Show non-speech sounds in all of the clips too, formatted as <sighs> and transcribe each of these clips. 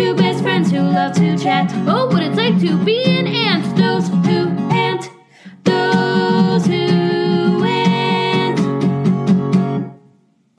Two best friends who love to chat. Oh, what it's like to be an ant. Those who ant. Those who ant.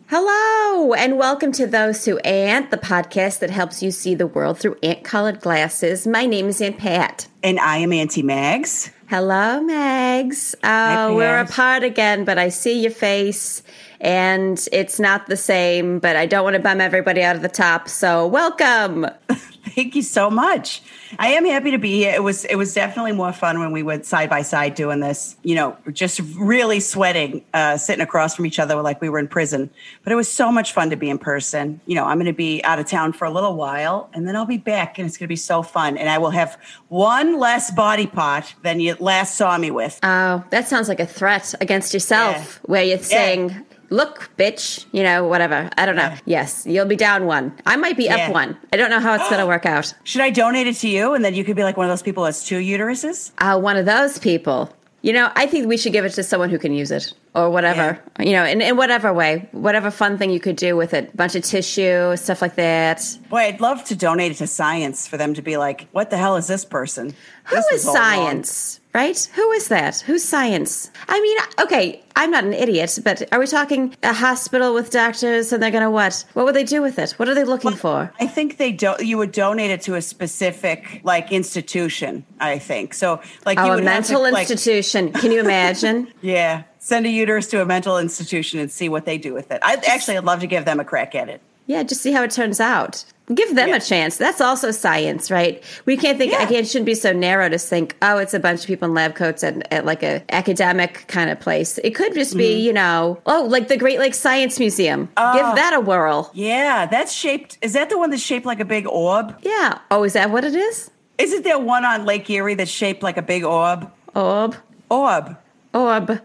Hello, and welcome to Those Who Ant, the podcast that helps you see the world through ant colored glasses. My name is Aunt Pat. And I am Auntie Mags. Hello, Mags. Oh, we're apart again, but I see your face, and it's not the same, but I don't want to bum everybody out of the top, so welcome. <laughs> Thank you so much. I am happy to be here. It was it was definitely more fun when we went side by side doing this. You know, just really sweating, uh, sitting across from each other like we were in prison. But it was so much fun to be in person. You know, I'm going to be out of town for a little while, and then I'll be back, and it's going to be so fun. And I will have one less body part than you last saw me with. Oh, that sounds like a threat against yourself, where you're saying, Look, bitch, you know, whatever. I don't know. Yeah. Yes, you'll be down one. I might be Yeah. up one. I don't know how it's going <gasps> to work out. Should I donate it to you, and then you could be like one of those people that's two uteruses? uh, one of those people. You know, I think we should give it to someone who can use it or whatever, you know, in, in whatever way, whatever fun thing you could do with it. Bunch of tissue, stuff like that. Boy, I'd love to donate it to science for them to be like, what the hell is this person? Who This is all wrong." science, right? Who is that? Who's science? I mean, okay, I'm not an idiot, but are we talking a hospital with doctors and they're going to what? What would they do with it? What are they looking for? I think they don't, You would donate it to a specific like institution. I think so. Like oh, you Oh, a would to, mental like- institution. Can you imagine? <laughs> yeah, send a uterus to a mental institution and see what they do with it. I actually, I'd love to give them a crack at it. Yeah, just see how it turns out. Give them Yeah. a chance. That's also science, right? We can't think. Yeah. Again, it shouldn't be so narrow to think. Oh, it's a bunch of people in lab coats at, at like a academic kind of place. It could just be, Mm-hmm. you know, oh, like the Great Lakes Science Museum. Give that a whirl. Yeah, that's shaped. Is that the one that's shaped like a big orb? Yeah. Oh, is that what it is? Isn't there one on Lake Erie that's shaped like a big orb? Orb, Orb. orb,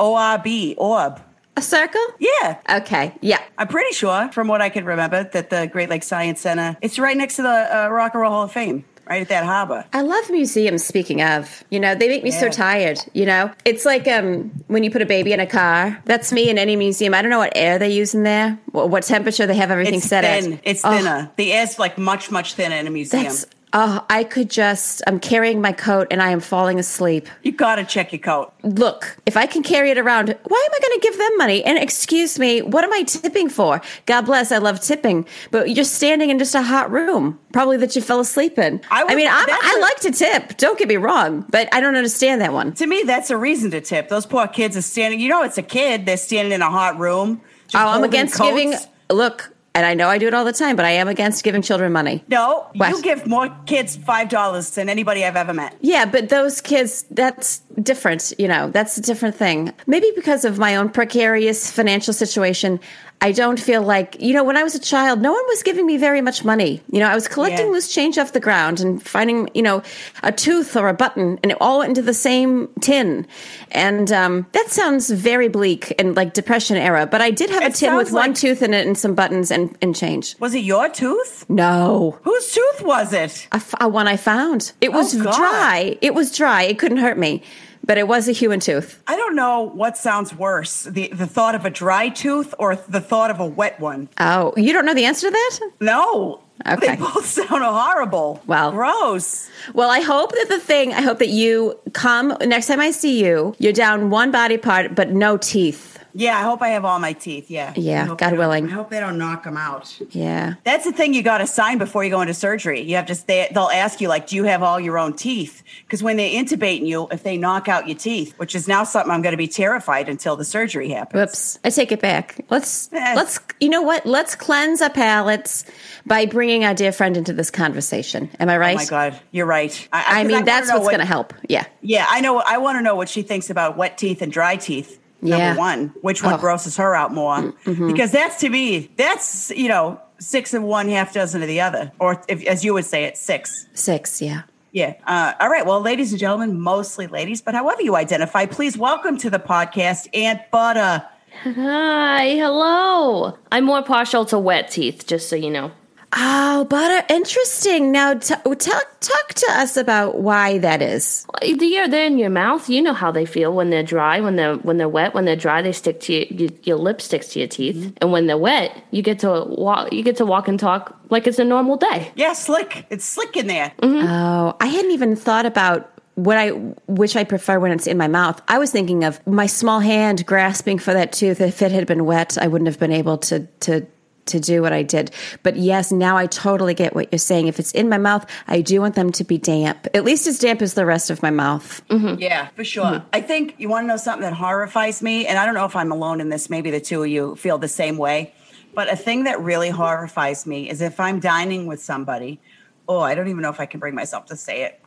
O R B. Orb. a circle. Yeah. Okay. Yeah. I'm pretty sure, from what I can remember, that the Great Lakes Science Center, it's right next to the uh, Rock and Roll Hall of Fame, right at that harbor. I love museums. Speaking of, you know, they make me so tired. You know, it's like um, when you put a baby in a car. That's me in any museum. I don't know what air they use in there, what, what temperature they have everything It's set thin. at. It's Oh, thinner. The air's like much, much thinner in a museum. That's oh, I could just. I'm carrying my coat and I am falling asleep. you gotta check your coat. Look, if I can carry it around, why am I going to give them money? And excuse me, what am I tipping for? God bless, I love tipping, but you're standing in just a hot room, probably that you fell asleep in. I I, mean, I'm, that's I a- like to tip. Don't get me wrong, but I don't understand that one. To me, that's a reason to tip. Those poor kids are standing. You know, it's a kid. They're standing in a hot room. Oh, I'm against coats. giving. Look, and I know I do it all the time, but I am against giving children money. No, What? you give more kids five dollars than anybody I've ever met. Yeah, but those kids, that's different. You know, that's a different thing. Maybe because of my own precarious financial situation, I don't feel like, you know, when I was a child, no one was giving me very much money. You know, I was collecting Yeah. loose change off the ground and finding, you know, a tooth or a button, and it all went into the same tin. And um, that sounds very bleak and like depression era, but I did have a tin with sounds one tooth in it and some buttons and, and change. Was it your tooth? No. Whose tooth was it? a, one I found. It was Oh, dry. It was dry. It couldn't hurt me, but it was a human tooth. I don't know what sounds worse: the the thought of a dry tooth or the thought of a wet one. Oh, you don't know the answer to that? No. Okay. They both <laughs> sound horrible. Well. gross. Well, I hope that the thing, I hope that you come next time I see you, you're down one body part, but no teeth. Yeah, I hope I have all my teeth. Yeah. Yeah, God willing. I hope they don't knock them out. Yeah. That's the thing you got to sign before you go into surgery. You have to stay. They'll ask you like, "Do you have all your own teeth?" Because when they intubating you, if they knock out your teeth, which is now something I'm going to be terrified until the surgery happens. Whoops. I take it back. Let's, Eh. let's, you know what? Let's cleanse our palates by bringing our dear friend into this conversation. Am I right? Oh my God, you're right. I mean, wanna that's what's what- going to help. Yeah. Yeah, I know. I want to know what she thinks about wet teeth and dry teeth. Yeah. Number one, which one Oh. grosses her out more? Mm-hmm. Because that's to me, that's you know, six of one, half dozen of the other, or if, as you would say it, six. Six. Yeah. Yeah. Uh, all right. Well, ladies and gentlemen, mostly ladies, but however you identify, please welcome to the podcast Aunt Butter. <laughs> Hi, hello. I'm more partial to wet teeth, just so you know. Oh, butter. Interesting. Now, t- oh, talk talk to us about why that is. Well, They're they're in your mouth. You know how they feel when they're dry. When they're when they're wet. When they're dry, they stick to your your, your lip sticks to your teeth. Mm-hmm. And when they're wet, you get to walk. You get to walk and talk like it's a normal day. Yeah, slick. It's slick in there. Mm-hmm. Oh, I hadn't even thought about what I which I prefer when it's in my mouth. I was thinking of my small hand grasping for that tooth. If it had been wet, I wouldn't have been able to to to do what I did. But yes, now I totally get what you're saying. If it's in my mouth, I do want them to be damp. At least as damp as the rest of my mouth. Mm-hmm. Yeah, for sure. Mm-hmm. I think you want to know something that horrifies me, and I don't know if I'm alone in this. Maybe the two of you feel the same way. But a thing that really horrifies me is if I'm dining with somebody. Oh, I don't even know if I can bring myself to say it.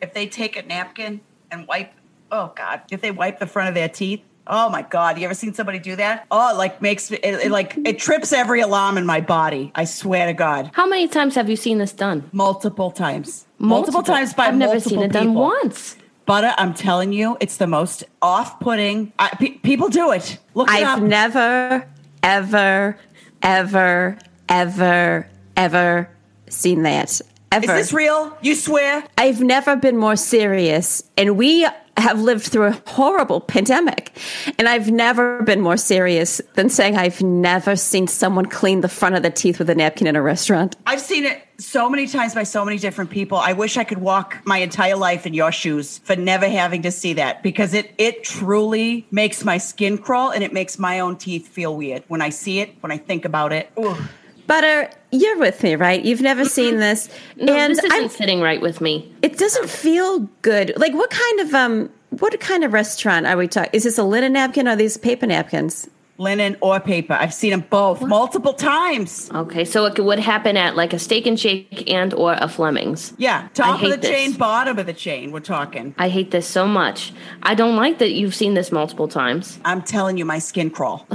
If they take a napkin and wipe, oh God, if they wipe the front of their teeth. Oh my God! You ever seen somebody do that? Oh, it like makes it, it like it trips every alarm in my body. I swear to God, How many times have you seen this done? multiple times, multiple, times by multiple times. I've never multiple seen it done once. Butter, uh, I'm telling you, it's the most off-putting. I, pe- people do it. Look it I've up. never, ever, ever, ever, ever seen that. Is Ever. Is this real? You swear? I've never been more serious, and we have lived through a horrible pandemic, and I've never been more serious than saying I've never seen someone clean the front of the teeth with a napkin in a restaurant. I've seen it so many times by so many different people. I wish I could walk my entire life in your shoes for never having to see that because it it truly makes my skin crawl and it makes my own teeth feel weird when I see it, when I think about it. Ooh. Butter, you're with me, right? You've never seen this, No, and this isn't I'm, sitting right with me. it doesn't feel good. Like, what kind of um, what kind of restaurant are we talking? Is this a linen napkin or are these paper napkins? Linen or paper. I've seen them both multiple times. Okay, so it would happen at like a steak and shake and or a Fleming's. Yeah, top of hate the this. chain, bottom of the chain. We're talking. I hate this so much. I don't like that you've seen this multiple times. I'm telling you, my skin crawl.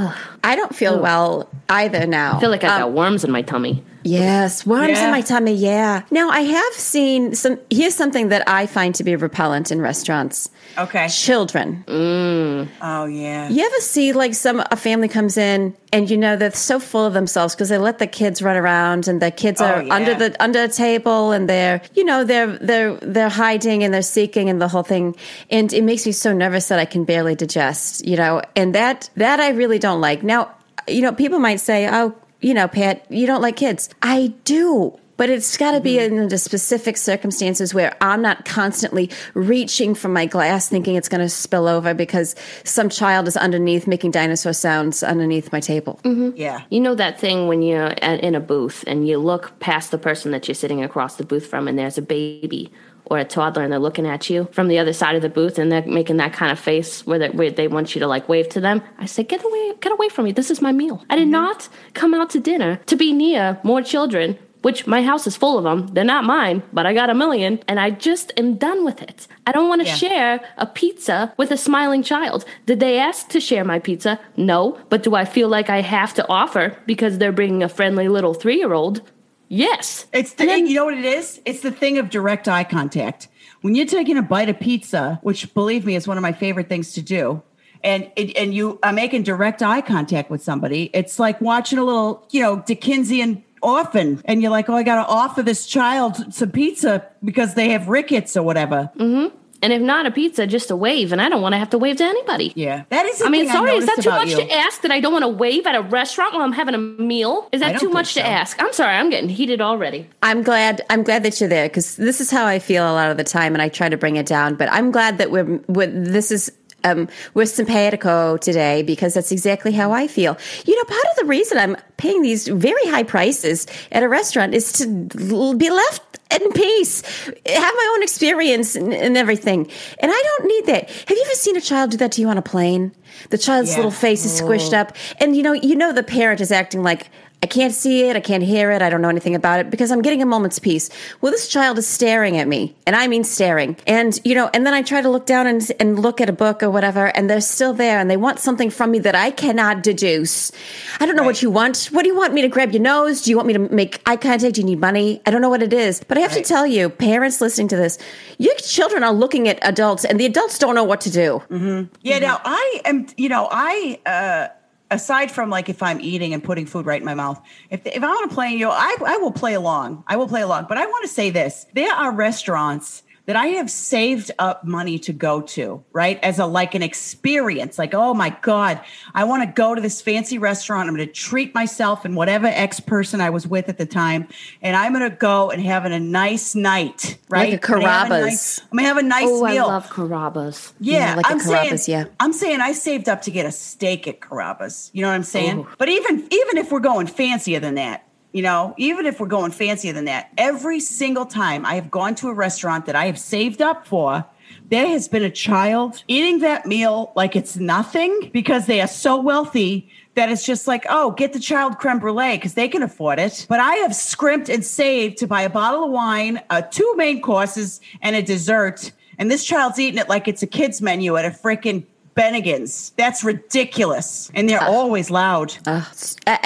I don't feel well either now. I feel like I Um, got worms in my tummy. Yes, worms Yeah. in my tummy. Yeah. Now I have seen some. Here's something that I find to be repellent in restaurants: Okay. children. Mm. Oh yeah. You ever see like some a family comes in and you know they're so full of themselves because they let the kids run around and the kids Oh, are yeah. under the under a table and they're you know they're they're they're hiding and they're seeking and the whole thing and it makes me so nervous that I can barely digest. You know, and that that I really don't like. Now, you know, people might say, "Oh, you know, Pat, you don't like kids." I do. But it's got to be Mm-hmm. in the specific circumstances where I'm not constantly reaching for my glass thinking it's going to spill over because some child is underneath making dinosaur sounds underneath my table. Yeah. You know that thing when you're at, in a booth and you look past the person that you're sitting across the booth from, and there's a baby or a toddler, and they're looking at you from the other side of the booth, and they're making that kind of face where they, where they want you to like wave to them. I say, get away, get away from me. This is my meal. I did mm-hmm. not come out to dinner to be near more children. Which my house is full of them. They're not mine, but I got a million, and I just am done with it. I don't want to Yeah. share a pizza with a smiling child. Did they ask to share my pizza? No. But do I feel like I have to offer because they're bringing a friendly little three year old? Yes. It's the then- you know what it is? It's the thing of direct eye contact. When you're taking a bite of pizza, which believe me is one of my favorite things to do, and and and you are making direct eye contact with somebody, it's like watching a little, you know, Dickensian orphan, and you're like, oh, I got to offer this child some pizza because they have rickets or whatever. Mm-hmm. And if not a pizza, just a wave. And I don't want to have to wave to anybody. Yeah, that is. I mean, thing sorry, is that too much you. to ask that I don't want to wave at a restaurant while I'm having a meal? Is that too much so. to ask? I'm sorry, I'm getting heated already. I'm glad. I'm glad that you're there because this is how I feel a lot of the time, and I try to bring it down. But I'm glad that we're. we're this is. Um, we're simpatico today because that's exactly how I feel. You know, part of the reason I'm paying these very high prices at a restaurant is to l- be left in peace, have my own experience and, and everything. And I don't need that. Have you ever seen a child do that to you on a plane? The child's Yeah. little face is squished oh. up, and you know, you know, the parent is acting like I can't see it, I can't hear it, I don't know anything about it because I'm getting a moment's peace. Well, this child is staring at me, and I mean staring. And you know, and then I try to look down and, and look at a book or whatever, and they're still there, and they want something from me that I cannot deduce. I don't know what you want. What do you want me to grab your nose? Do you want me to make eye contact? Do you need money? I don't know what it is, but I have Right. to tell you, parents listening to this, your children are looking at adults, and the adults don't know what to do. Mm-hmm. Yeah, now I am. You know, I uh, aside from like if I'm eating and putting food right in my mouth, if if I want to play, you know, I I will play along. I will play along. But I want to say this: there are restaurants that I have saved up money to go to, right? As a like an experience, like, oh my God, I want to go to this fancy restaurant. I'm going to treat myself and whatever ex person I was with at the time. And I'm going to go and have a nice night, right? Like a I'm gonna have Carrabba's. I'm going to have a nice Oh, I love Carrabba's. Yeah, Yeah, like a I'm Carrabba's, saying, yeah. I'm saying I saved up to get a steak at Carrabba's. You know what I'm saying? Ooh. But even even if we're going fancier than that, you know, even if we're going fancier than that, every single time I have gone to a restaurant that I have saved up for, there has been a child eating that meal like it's nothing because they are so wealthy that it's just like, oh, get the child creme brulee because they can afford it. But I have scrimped and saved to buy a bottle of wine, uh, two main courses, and a dessert. And this child's eating it like it's a kid's menu at a freaking Bennigan's. That's ridiculous. And they're uh, always loud. Uh,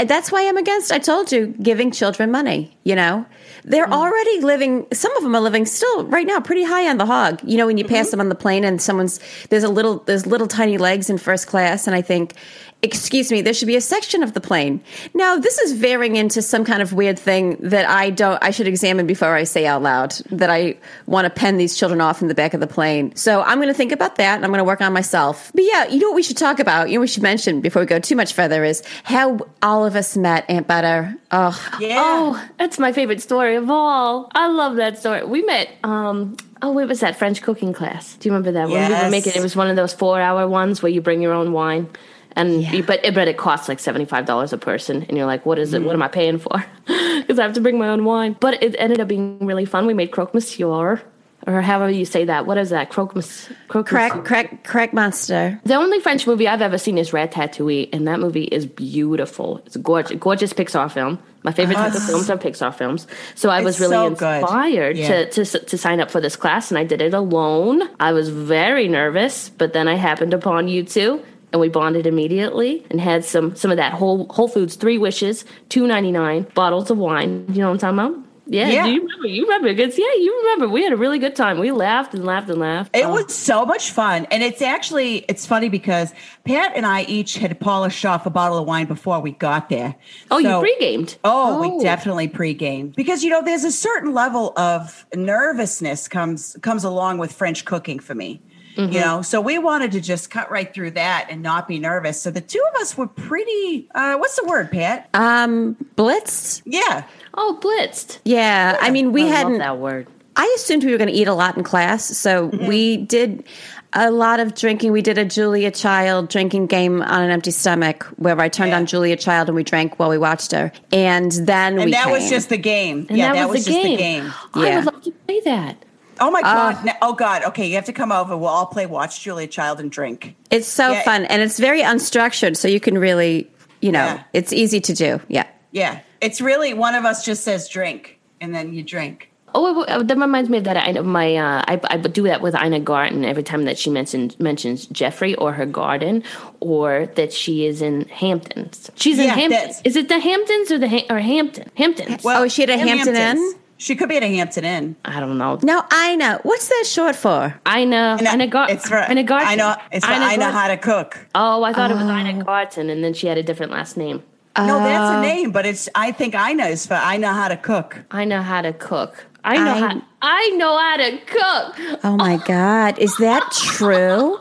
that's why I'm against. I told you, giving children money. You know, they're mm. already living. Some of them are living still right now, pretty high on the hog. You know, when you pass mm-hmm. them on the plane and someone's there's a little there's little tiny legs in first class, and I think, excuse me, there should be a section of the plane. Now, this is veering into some kind of weird thing that I don't. I should examine before I say out loud that I want to pen these children off in the back of the plane. So I'm going to think about that, and I'm going to work on myself. But yeah, you know what we should talk about? You know, what we should mention before we go too much further is how all of us met Aunt Butter. Oh, Yeah. Oh, that's my favorite story of all. I love that story. We met. Um, oh, it was that French cooking class? Do you remember that? When we were making it was one of those four-hour ones where you bring your own wine, and you, but but it costs like seventy-five dollars a person, and you're like, what is it? What am I paying for? <laughs> Because I have to bring my own wine. But it ended up being really fun. We made croque monsieur. Or however you say that. What is that? Croque monsieur. Croque crack, crack, crack monster. the only French movie I've ever seen is Rat Ratatouille, and that movie is beautiful. It's a gorgeous, gorgeous Pixar film. My favorite type of ah. films are Pixar films. So I was really so inspired Yeah. to, to to sign up for this class, and I did it alone. I was very nervous, but then I happened upon you two. And we bonded immediately and had some some of that whole Whole Foods three wishes, two ninety nine bottles of wine. You know what I'm talking about? Yeah, Yeah. do you remember? You remember? yeah, you remember. We had a really good time. We laughed and laughed and laughed. It Oh. was so much fun. And it's actually it's funny because Pat and I each had polished off a bottle of wine before we got there. Oh, you pre-gamed? Oh, we Oh. definitely pre-gamed Because you know, there's a certain level of nervousness comes comes along with French cooking for me. Mm-hmm. You know, so we wanted to just cut right through that and not be nervous. So the two of us were pretty uh what's the word, Pat? Um, blitzed. yeah. Oh, blitzed. Yeah, I mean, we I hadn't. that word. I assumed we were going to eat a lot in class, so Mm-hmm. we did a lot of drinking. We did a Julia Child drinking game on an empty stomach, where I turned Yeah. on Julia Child and we drank while we watched her, and then And we that was just the game. And yeah, that, that, was, was, the just game. the game. I Yeah. would love to play that. Oh my Uh, god. Now- oh god. Okay, you have to come over. We'll all play Watch Julia Child and drink. It's so Yeah. fun, and it's very unstructured, so you can really, you know, Yeah. it's easy to do. Yeah. Yeah. It's really one of us just says drink and then you drink. Oh, it- that reminds me of that. I my uh, I, I do that with Ina Garten every time that she mentions mentions Jeffrey or her garden, or that she is in Hamptons. She's in Yeah, Hamptons. Is it the Hamptons or the ha- or Hampton? Hamptons. Oh, is she at a Hampton Hamptons. Inn? She could be at a Hampton Inn. I don't know. Now I know what's that short for. Ina And Ina Garten. it's for Ina Garten. I know it's for Ina I know how to cook. Oh, I thought it was Ina Garten, and then she had a different last name. no, that's Uh, a name, but it's I think I know is for I know how to cook. I know how to cook. I know I- how. I know how to cook. Oh my <laughs> God, is that true?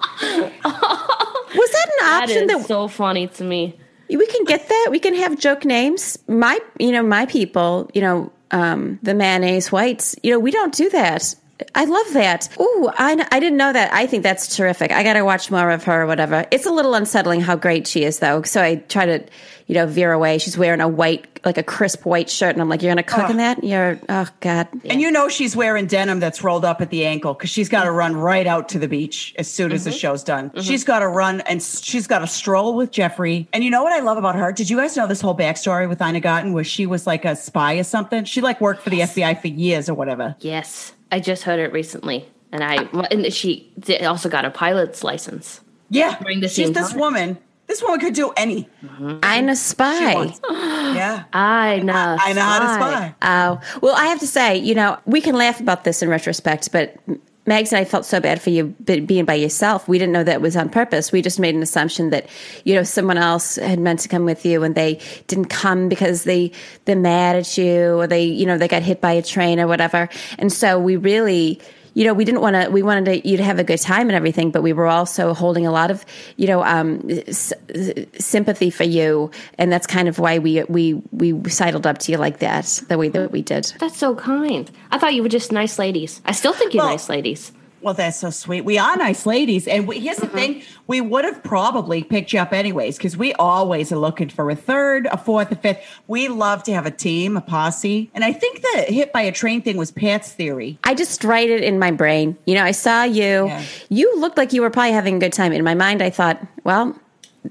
Was that an That option is that so funny to me. We can get that. We can have joke names. My, you know, my people, you know, um, the mayonnaise whites, you know, we don't do that. I love that. Ooh, I, I didn't know that. I think that's terrific. I got to watch more of her or whatever. It's a little unsettling how great she is, though. So I try to, you know, veer away. She's wearing a white, like a crisp white shirt. And I'm like, you're going to cook in that? You're, oh, God. And you know she's wearing denim that's rolled up at the ankle because she's got to run right out to the beach as soon as the mm-hmm. show's done. Mm-hmm. She's got to run and she's got to stroll with Jeffrey. And you know what I love about her? Did you guys know this whole backstory with Ina Garten where she was like a spy or something? She like worked for the FBI for years or whatever. Yes, I just heard it recently, and I and she also got a pilot's license. Yeah, During the she's this time. woman. This woman could do any. I'm a spy. <gasps> Yeah, I know. I know how to spy. Oh, well, I have to say, you know, we can laugh about this in retrospect, but Mags and I felt so bad for you being by yourself. We didn't know that was on purpose. We just made an assumption that you know someone else had meant to come with you, and they didn't come because they they're mad at you, or they you know they got hit by a train or whatever. And so we really you know, we didn't want to, we wanted to, you to have a good time and everything, but we were also holding a lot of, you know, um, s- sympathy for you. And that's kind of why we, we, we sidled up to you like that, the way that we did. That's so kind. I thought you were just nice ladies. I still think you're Well- nice ladies. Well, that's so sweet. We are nice ladies. And we, here's the mm-hmm. thing we would have probably picked you up anyways, because we always are looking for a third, a fourth, a fifth. We love to have a team, a posse. And I think the hit by a train thing was Pat's theory. I just write it in my brain. You know, I saw you. Yeah. You looked like you were probably having a good time. In my mind, I thought, well,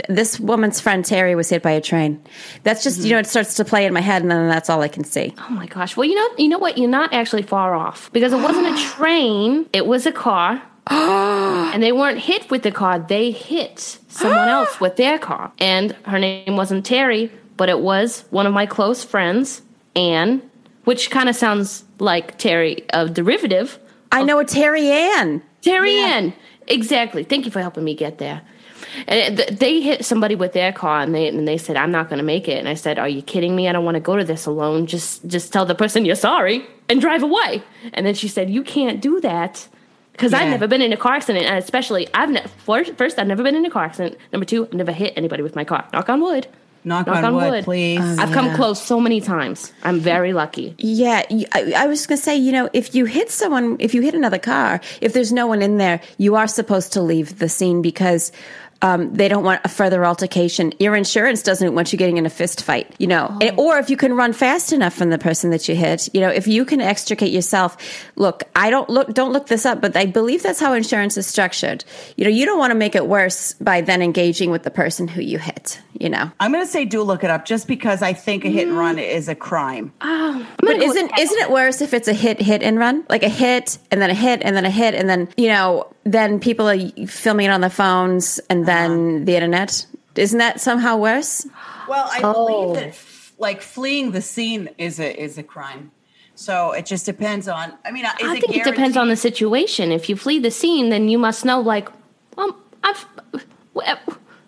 this woman's friend Terry was hit by a train. That's just, you know, it starts to play in my head, and then that's all I can see. Oh my gosh. Well, you know, you know what? You're not actually far off because it wasn't a <gasps> train. It was a car. <gasps> and they weren't hit with the car. They hit someone else <gasps> with their car. And her name wasn't Terry, but it was one of my close friends, Anne, which kind of sounds like Terry, a derivative. I know a Terry Ann. Terry Yeah. Ann. Exactly. Thank you for helping me get there. And they hit somebody with their car, and they and they said, "I'm not going to make it." And I said, "Are you kidding me? I don't want to go to this alone. Just just tell the person you're sorry and drive away." And then she said, "You can't do that." Because I've never been in a car accident, and especially I've ne- first, first I've never been in a car accident. Number two, I've never hit anybody with my car. Knock on wood. Knock, on, wood, please. Oh, I've come close so many times. I'm very lucky. Yeah, I was going to say, you know, if you hit someone, if you hit another car, if there's no one in there, you are supposed to leave the scene because um, they don't want a further altercation. Your insurance doesn't want you getting in a fist fight, you know. And- or if you can run fast enough from the person that you hit, you know, if you can extricate yourself. Look, I don't look, don't look this up, but I believe that's how insurance is structured. You know, you don't want to make it worse by then engaging with the person who you hit. You know. I'm going to say do look it up just because I think a hit and run is a crime. Oh, But isn't isn't it worse if it's a hit hit and run like a hit and then a hit and then a hit and then you know then people are filming it on their phones and uh-huh. then the internet isn't that somehow worse? Well, I Oh. believe that f- like fleeing the scene is a is a crime. So it just depends on. I mean, uh, is I it think it depends on the situation. If you flee the scene, then you must know, like, well, I've, well,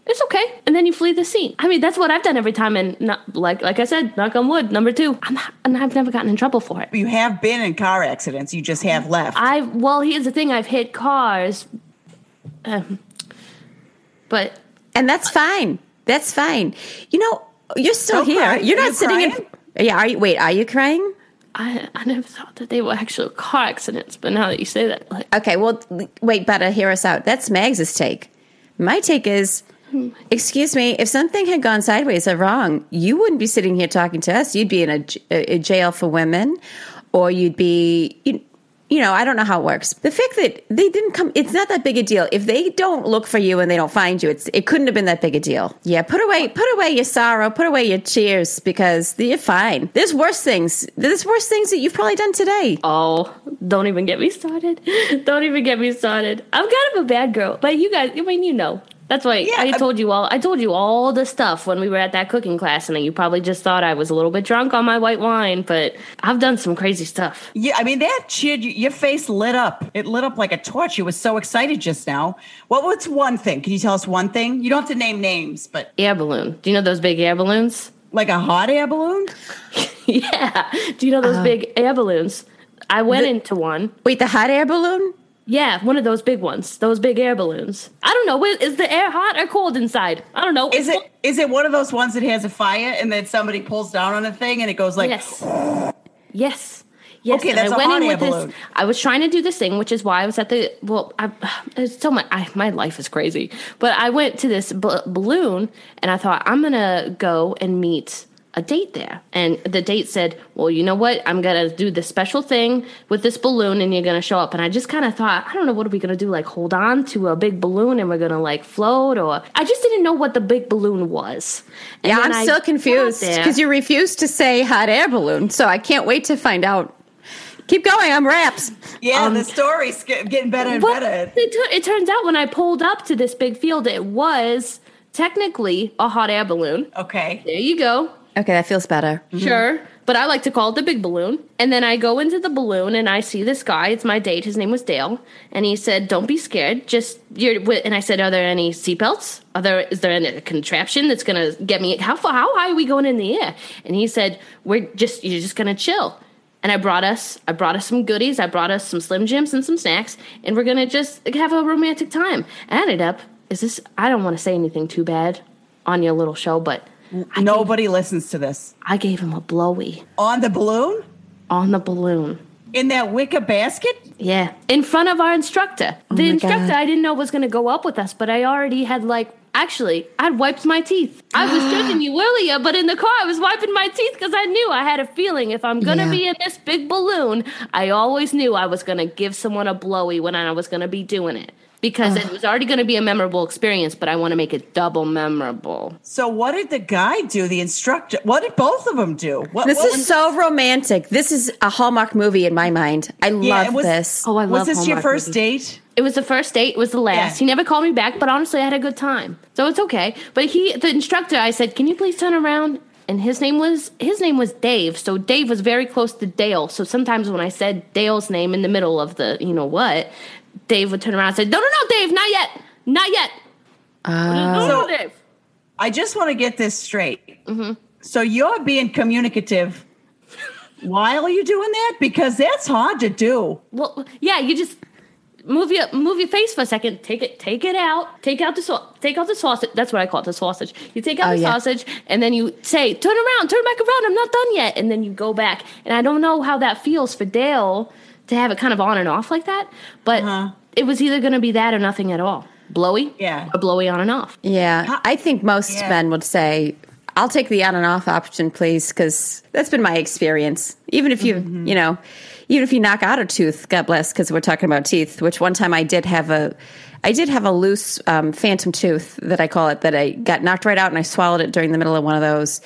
it's okay, and then you flee the scene. I mean, that's what I've done every time, and not, like, like I said, knock on wood. Number two, I'm not, and I've never gotten in trouble for it. You have been in car accidents. You just have left. I well, here's the thing: I've hit cars, um, but And that's fine. That's fine. You know, you're still Don't here. cry. You're Are not you sitting crying? in Yeah, are you wait, are you crying? I, I never thought that they were actual car accidents. But now that you say that, like, Okay, well wait, Butter hear us out. That's Mags's take. My take is Excuse me, if something had gone sideways or wrong, you wouldn't be sitting here talking to us. You'd be in a jail for women, or you'd be, you, you know, I don't know how it works. The fact that they didn't come, it's not that big a deal. If they don't look for you and they don't find you, it's it couldn't have been that big a deal. Yeah, put away, put away your sorrow, put away your tears because you're fine. There's worse things. There's worse things that you've probably done today. oh, don't even get me started. <laughs> don't even get me started. I'm kind of a bad girl, but you guys, I mean, you know. That's why Yeah, I I'm- told you all. I told you all the stuff when we were at that cooking class, and you probably just thought I was a little bit drunk on my white wine. But I've done some crazy stuff. yeah, I mean that cheered you. Your face lit up. It lit up like a torch. You were so excited just now. What was one thing? Can you tell us one thing? You don't have to name names, but Air balloon. Do you know those big air balloons? like a hot air balloon. <laughs> yeah. Do you know those uh. big air balloons? I went into one. Wait, the hot air balloon? Yeah, one of those big ones. Those big air balloons. I don't know. Is the air hot or cold inside? I don't know. Is It's- it is it one of those ones that has a fire and then somebody pulls down on a thing and it goes like yes. Yes. Yes. Okay, that's I a went hot in air with this. balloon. I was trying to do this thing, which is why I was at the. Well, I, it's so much. I, my life is crazy, but I went to this b- balloon, and I thought I'm gonna go and meet a date there. And the date said, "Well, you know what? I'm gonna do this special thing with this balloon, and you're gonna show up." And I just kind of thought, I don't know, what are we gonna do? Like hold on to a big balloon, and we're gonna like float, or I just didn't know what the big balloon was. And Yeah, I'm I still confused because you refused to say hot air balloon. So I can't wait to find out. Keep going. I'm raps. yeah, um, the story's getting better and better. it, tu- it turns out when I pulled up to this big field, it was technically a hot air balloon. Okay. There you go. Okay, that feels better. Mm-hmm. Sure. But I like to call it the big balloon. And then I go into the balloon and I see this guy. It's my date. His name was Dale. And he said, Don't be scared. Just, you're, wi-" and I said, Are there any seatbelts? Are there, is there any contraption that's going to get me? How far, how high are we going in the air? And he said, We're just, you're just going to chill. And I brought us, I brought us some goodies. I brought us some Slim Jims and some snacks. And we're going to just have a romantic time. I ended up, is this, I don't want to say anything too bad on your little show, but Nobody listens to this. I gave him a blowy On the balloon? on the balloon. In that wicker basket? Yeah, in front of our instructor. Oh the instructor God. I didn't know was going to go up with us, but I already had like actually I'd wiped my teeth. I was <gasps> judging you earlier, but in the car I was wiping my teeth because I knew I had a feeling if I'm going to Yeah. be in this big balloon, I always knew I was going to give someone a blowy when I was going to be doing it. Because it was already going to be a memorable experience, but I want to make it double memorable. So what did the guy do? The instructor? What did both of them do? What, This what is so romantic. This is a Hallmark movie in my mind. I Yeah, love was- this. Oh, I was love this your first movies. date? It was the first date. It was the last. Yeah. He never called me back, but honestly, I had a good time, so it's okay. But he, the instructor, I said, "Can you please turn around?" And his name was his name was Dave. So Dave was very close to Dale. So sometimes when I said Dale's name in the middle of the you know what, Dave would turn around and say, "No, no, no, Dave, not yet, not yet." no, So- Dave. I just want to get this straight. Mm-hmm. So you're being communicative while you're doing that? Because that's hard to do. Well, yeah, you just move your move your face for a second. Take it, take it out. Take out the sau- take out the sausage. That's what I call it, the sausage. You take out Oh, the yeah. sausage, and then you say, "Turn around, turn back around. I'm not done yet." And then you go back. And I don't know how that feels for Dale to have it kind of on and off like that, but Uh-huh. it was either going to be that or nothing at all. Blowy, Yeah. or blowy on and off. Yeah, I think most Yeah. men would say, "I'll take the on and off option, please," because that's been my experience. Even if you, Mm-hmm. you know, even if you knock out a tooth, God bless, because we're talking about teeth. Which one time I did have a, I did have a loose um, phantom tooth that I call it that I got knocked right out, and I swallowed it during the middle of one of those,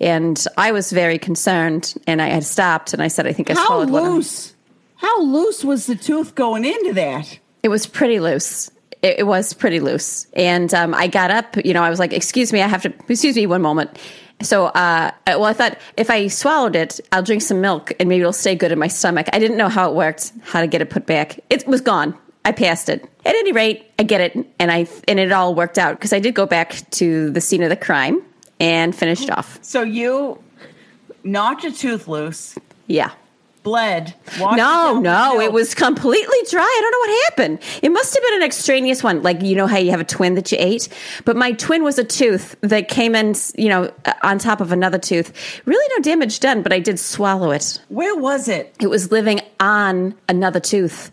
and I was very concerned, and I had stopped, and I said, "I think I How swallowed one." of- loose? How loose was the tooth going into that? It was pretty loose. It, it was pretty loose. And um, I got up, you know, I was like, excuse me, I have to, excuse me one moment. So, uh, well, I thought if I swallowed it, I'll drink some milk and maybe it'll stay good in my stomach. I didn't know how it worked, how to get it put back. It was gone. I passed it. At any rate, I get it, and I and it all worked out because I did go back to the scene of the crime and finished off. So you knocked a tooth loose, Yeah. Bled. No, no, it was completely dry. I don't know what happened. It must have been an extraneous one. Like, you know how you have a twin that you ate? But my twin was a tooth that came in, you know, uh, on top of another tooth. Really no damage done, but I did swallow it. Where was it? It was living on another tooth.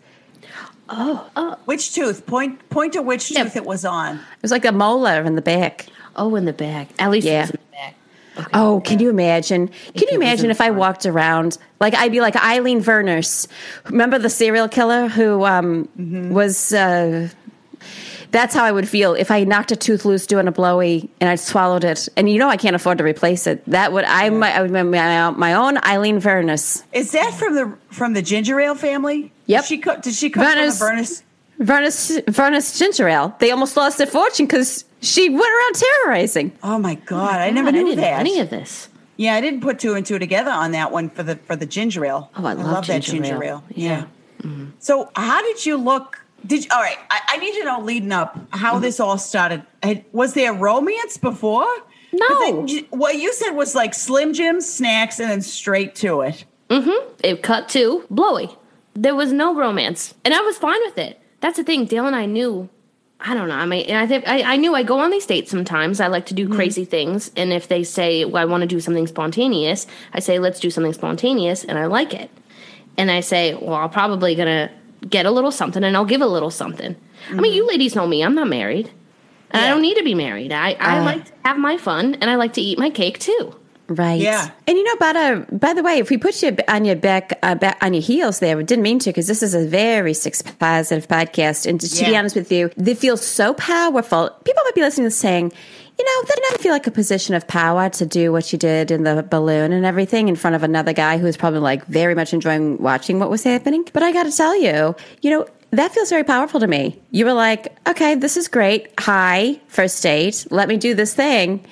Oh. Which tooth? Point point to which Yeah. tooth it was on. It was like a molar in the back. Oh, in the back. At least Yeah. it was in the bag. Okay. Oh, can you imagine? Can you imagine if I walked around like I'd be like Eileen Verners? Remember the serial killer who um, was? Uh, that's how I would feel if I knocked a tooth loose doing a blowy and I swallowed it. And you know I can't afford to replace it. That would I might I would my, my own Eileen Verners. Is that from the from the ginger ale family? Yep. Did she co- did she come Vernors- from the Vernors? Vernors Vernors ginger ale. They almost lost their fortune because she went around terrorizing. Oh my god, I never God, knew didn't know that. any of this. yeah, I didn't put two and two together on that one for the for the ginger ale. Oh, I love that ginger ginger ale. ale. Yeah. Yeah. So how did you look? Did you, all right? I, I need to know leading up how this all started. Was there romance before? No. it- what you said was like Slim Jims, snacks, and then straight to it. Mm-hmm. It cut to blowy. There was no romance, and I was fine with it. That's the thing. Dale and I knew. I don't know. I mean, and I think I, I knew I go on these dates sometimes. I like to do crazy things, and if they say, "Well, I want to do something spontaneous," I say, "Let's do something spontaneous," and I like it. And I say, "Well, I'm probably gonna get a little something, and I'll give a little something." I mean, you ladies know me. I'm not married, and I don't need to be married. I, I Uh. like to have my fun, and I like to eat my cake too. Right. Yeah. And you know, but uh, by the way, if we put you on your back, uh, back on your heels there, we didn't mean to because this is a very six positive podcast. And to, to be honest with you, they feel so powerful. People might be listening and saying, you know, that didn't feel like a position of power to do what you did in the balloon and everything in front of another guy who was probably like very much enjoying watching what was happening. But I got to tell you, you know, that feels very powerful to me. You were like, okay, this is great. Hi, first date. Let me do this thing.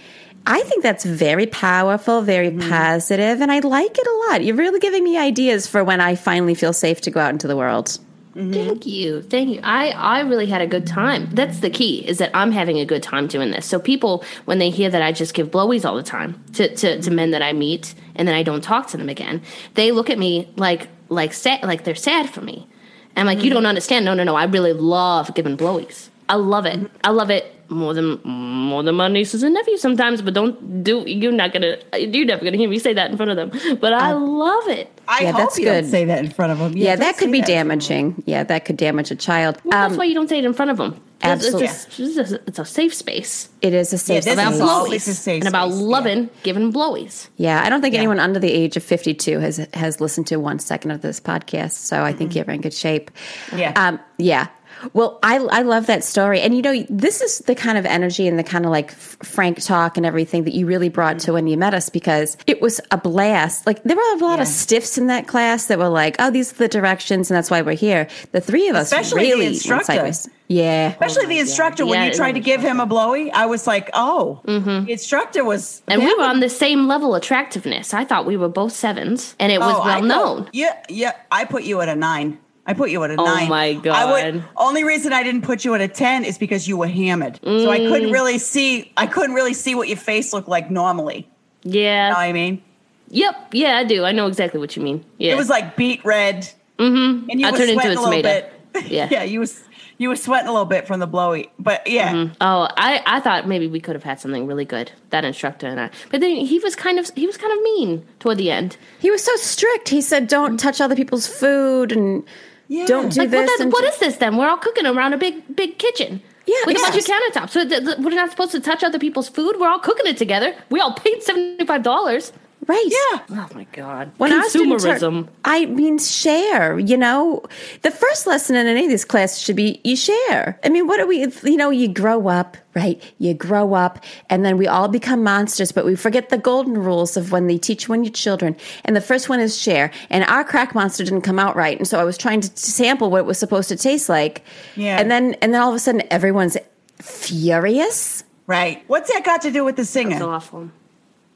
I think that's very powerful, very mm. positive, and I like it a lot. You're really giving me ideas for when I finally feel safe to go out into the world. Mm-hmm. Thank you. Thank you. I, I really had a good time. That's the key, is that I'm having a good time doing this. So people, when they hear that I just give blowies all the time to, to, to men that I meet and then I don't talk to them again, they look at me like like sad like they're sad for me. And like, you mm. don't understand. No, no, no. I really love giving blowies. I love it. I love it more than more than my nieces and nephews sometimes, but don't do you're not gonna you're never gonna hear me say that in front of them. But I love it. I Yeah, hope that's you good. don't say that in front of them. Yeah, don't that could be that. damaging. Yeah, that could damage a child. Well, that's Um, why you don't say it in front of them. Absolutely. it's, a, it's, a, it's a safe space. it is a safe this About is space. all- blowies it's a safe and about space, yeah. loving giving blowies. Yeah, I don't think Yeah. anyone under the age of 52 has has listened to one second of this podcast, so I think you're in good shape. Yeah. Um, yeah. Well, I I love that story, and you know, this is the kind of energy and the kind of like frank talk and everything that you really brought to when you met us because it was a blast. Like there were a lot of stiffs in that class that were like, "Oh, these are the directions, and that's why we're here." The three of us Especially the really went instructor. Yeah. Especially oh the instructor, when Yeah, you tried to give him a blowy, I was like, oh, mm-hmm. the instructor was. And we were on the same level attractiveness. I thought we were both sevens, and it was Oh, well know. known. Yeah, yeah. I put you at a nine. I put you at a Oh nine. my god! I God. would, only reason I didn't put you at a ten is because you were hammered, so I couldn't Mm. really see. I couldn't really see what your face looked like normally. Yeah. You know what I mean? Yep. Yeah, I do. I know exactly what you mean. Yeah. It was like beet red. Mm-hmm. And you I were turned into sweating a a little tomato. bit. Yeah. <laughs> yeah. You was you were sweating a little bit from the blowy, but yeah. Oh, I, I thought maybe we could have had something really good. That instructor and I. But then he was kind of he was kind of mean toward the end. He was so strict. He said, "Don't touch other people's food and Yeah. don't do Like this." what, that, what is this then? We're all cooking around a big big kitchen. Yeah, with yeah. a bunch of countertops. So th- th- we're not supposed to touch other people's food. We're all cooking it together. We all paid seventy five dollars. Right? Yeah. Oh my god! When our students are- Consumerism. I mean, share. You know, the first lesson in any of these classes should be you share. I mean, what do we? You know, you grow up, right? You grow up, and then we all become monsters, but we forget the golden rules of when they teach when you're children. And the first one is share. And our crack monster didn't come out right, and so I was trying to sample what it was supposed to taste like. Yeah. And then, and then all of a sudden, everyone's furious. Right. What's that got to do with the singer? It's awful.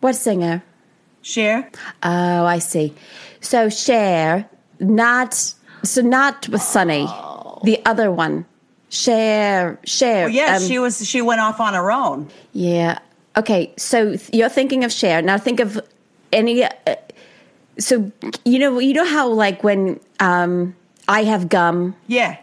What singer? Share. Oh, I see. So share, not so not with Sonny. The other one. Share, share. Well, yeah, um, she was. She went off on her own. Yeah. Okay. So th- you're thinking of share. Now think of any. Uh, so you know you know how like when um, I have gum Yeah.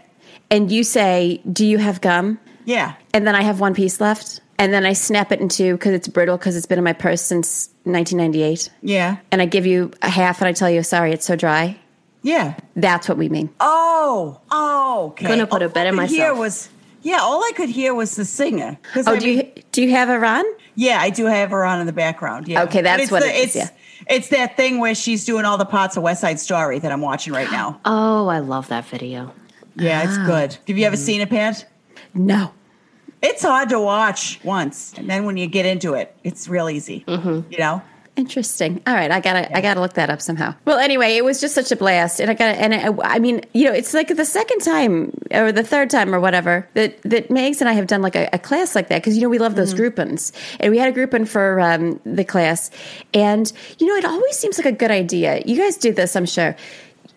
and you say, "Do you have gum?" Yeah. and then I have one piece left, and then I snap it in two because it's brittle because it's been in my purse since 1998, Yeah. and I give you a half, and I tell you, "Sorry, it's so dry." Yeah. That's what we mean. Oh. Oh. Okay. Couldn't have put All it better I could Hear myself. was. Yeah. All I could hear was the singer. Oh, I do mean- you do you have her on? Yeah, I do have her on in the background. Yeah. Okay, that's it's what the, it is, It's, it's that thing where she's doing all the parts of West Side Story that I'm watching right now. Oh, I love that video. Yeah, it's ah. good. Have you ever seen it, Pat? No. It's hard to watch once, and then when you get into it, it's real easy. Mm-hmm. You know. Interesting. All right, I gotta I gotta look that up somehow. Well, anyway, it was just such a blast, and I gotta and I, I mean, you know, it's like the second time or the third time or whatever that that Mags and I have done like a, a class like that because you know we love those groupings, and we had a grouping for um, the class, and you know it always seems like a good idea. You guys do this, I'm sure.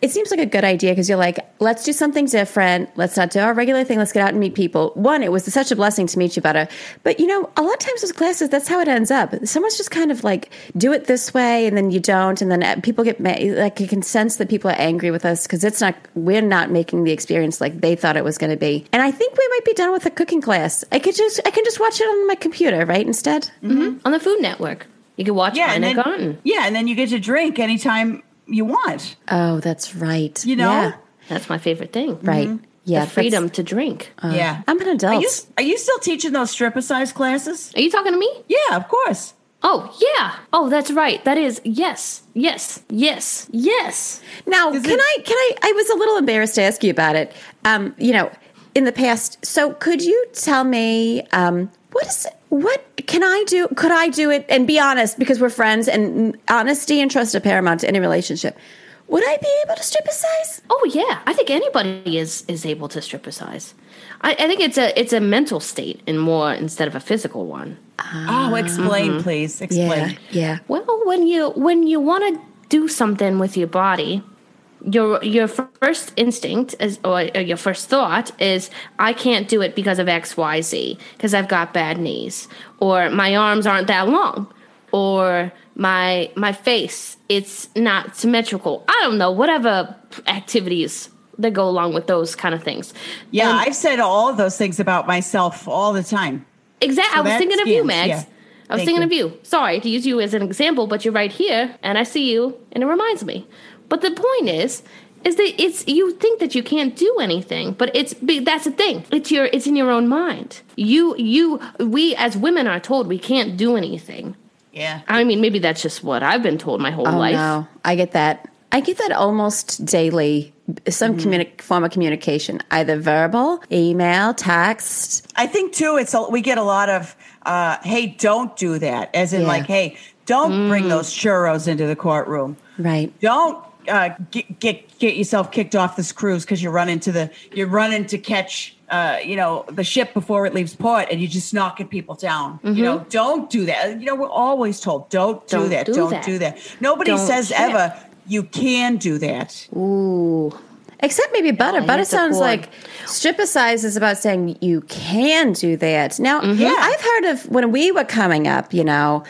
It seems like a good idea because you're like, let's do something different. Let's not do our regular thing. Let's get out and meet people. One, it was such a blessing to meet you Butter. But you know, a lot of times those classes, that's how it ends up. Someone's just kind of like, do it this way, and then you don't, and then uh, people get. Like you can sense that people are angry with us because it's not. We're not making the experience like they thought it was going to be. And I think we might be done with the cooking class. I could just, I can just watch it on my computer, right? Instead. On the Food Network. You can watch Yeah, Ina and then, Garten. yeah, and then you get to drink anytime you want. Oh, that's right. You know? Yeah, That's my favorite thing. right. Yeah, the freedom to drink. yeah, I'm an Are adult. you are you still teaching those stripper size classes? Are you talking to me? Yeah, of course. Oh, yeah. Oh, that's right. That is yes. Yes. Yes. Yes. Now, Is can it- I? Can I? I was a little embarrassed to ask you about it. Um, you know, in the past. So, could you tell me um, what is what can I do? Could I do it and be honest because we're friends and honesty and trust are paramount to any relationship. Would I be able to strip a size? Oh yeah. I think anybody is is able to strip a size. I, I think it's a it's a mental state and more instead of a physical one. Oh, explain, please. Explain. Yeah, yeah. Well, when you when you want to do something with your body, your your first instinct is or, your first thought is I can't do it because of X Y Z because I've got bad knees or my arms aren't that long or my my face it's not symmetrical. I don't know whatever activities that go along with those kind of things. Yeah, And- I've said all of those things about myself all the time. Exactly. So I was thinking of you, Mags. yeah. I was Thank thinking you. of you. Sorry to use you as an example, but you're right here, and I see you, and it reminds me. But the point is, is that it's you think that you can't do anything, but it's be- that's the thing. It's your it's in your own mind. You you we as women are told we can't do anything. Yeah. I mean, maybe that's just what I've been told my whole Oh life. no, I get that. I get that almost daily. Some communi- form of communication, either verbal, email, text. I think too, it's a, we get a lot of, uh, hey, don't do that. As in, Yeah. like, hey, don't bring those churros into the courtroom. Right. Don't uh, get, get get yourself kicked off this cruise because you're running to the you're running to catch uh, you know the ship before it leaves port and you're just knocking people down. You know, don't do that. You know, we're always told don't do Don't that. do don't that. do that. Nobody Don't says ship. ever you can do that. Ooh. Except maybe butter. Butter sounds like stripper size is about saying you can do that. Now, Yeah. I've heard of when we were coming up, you know,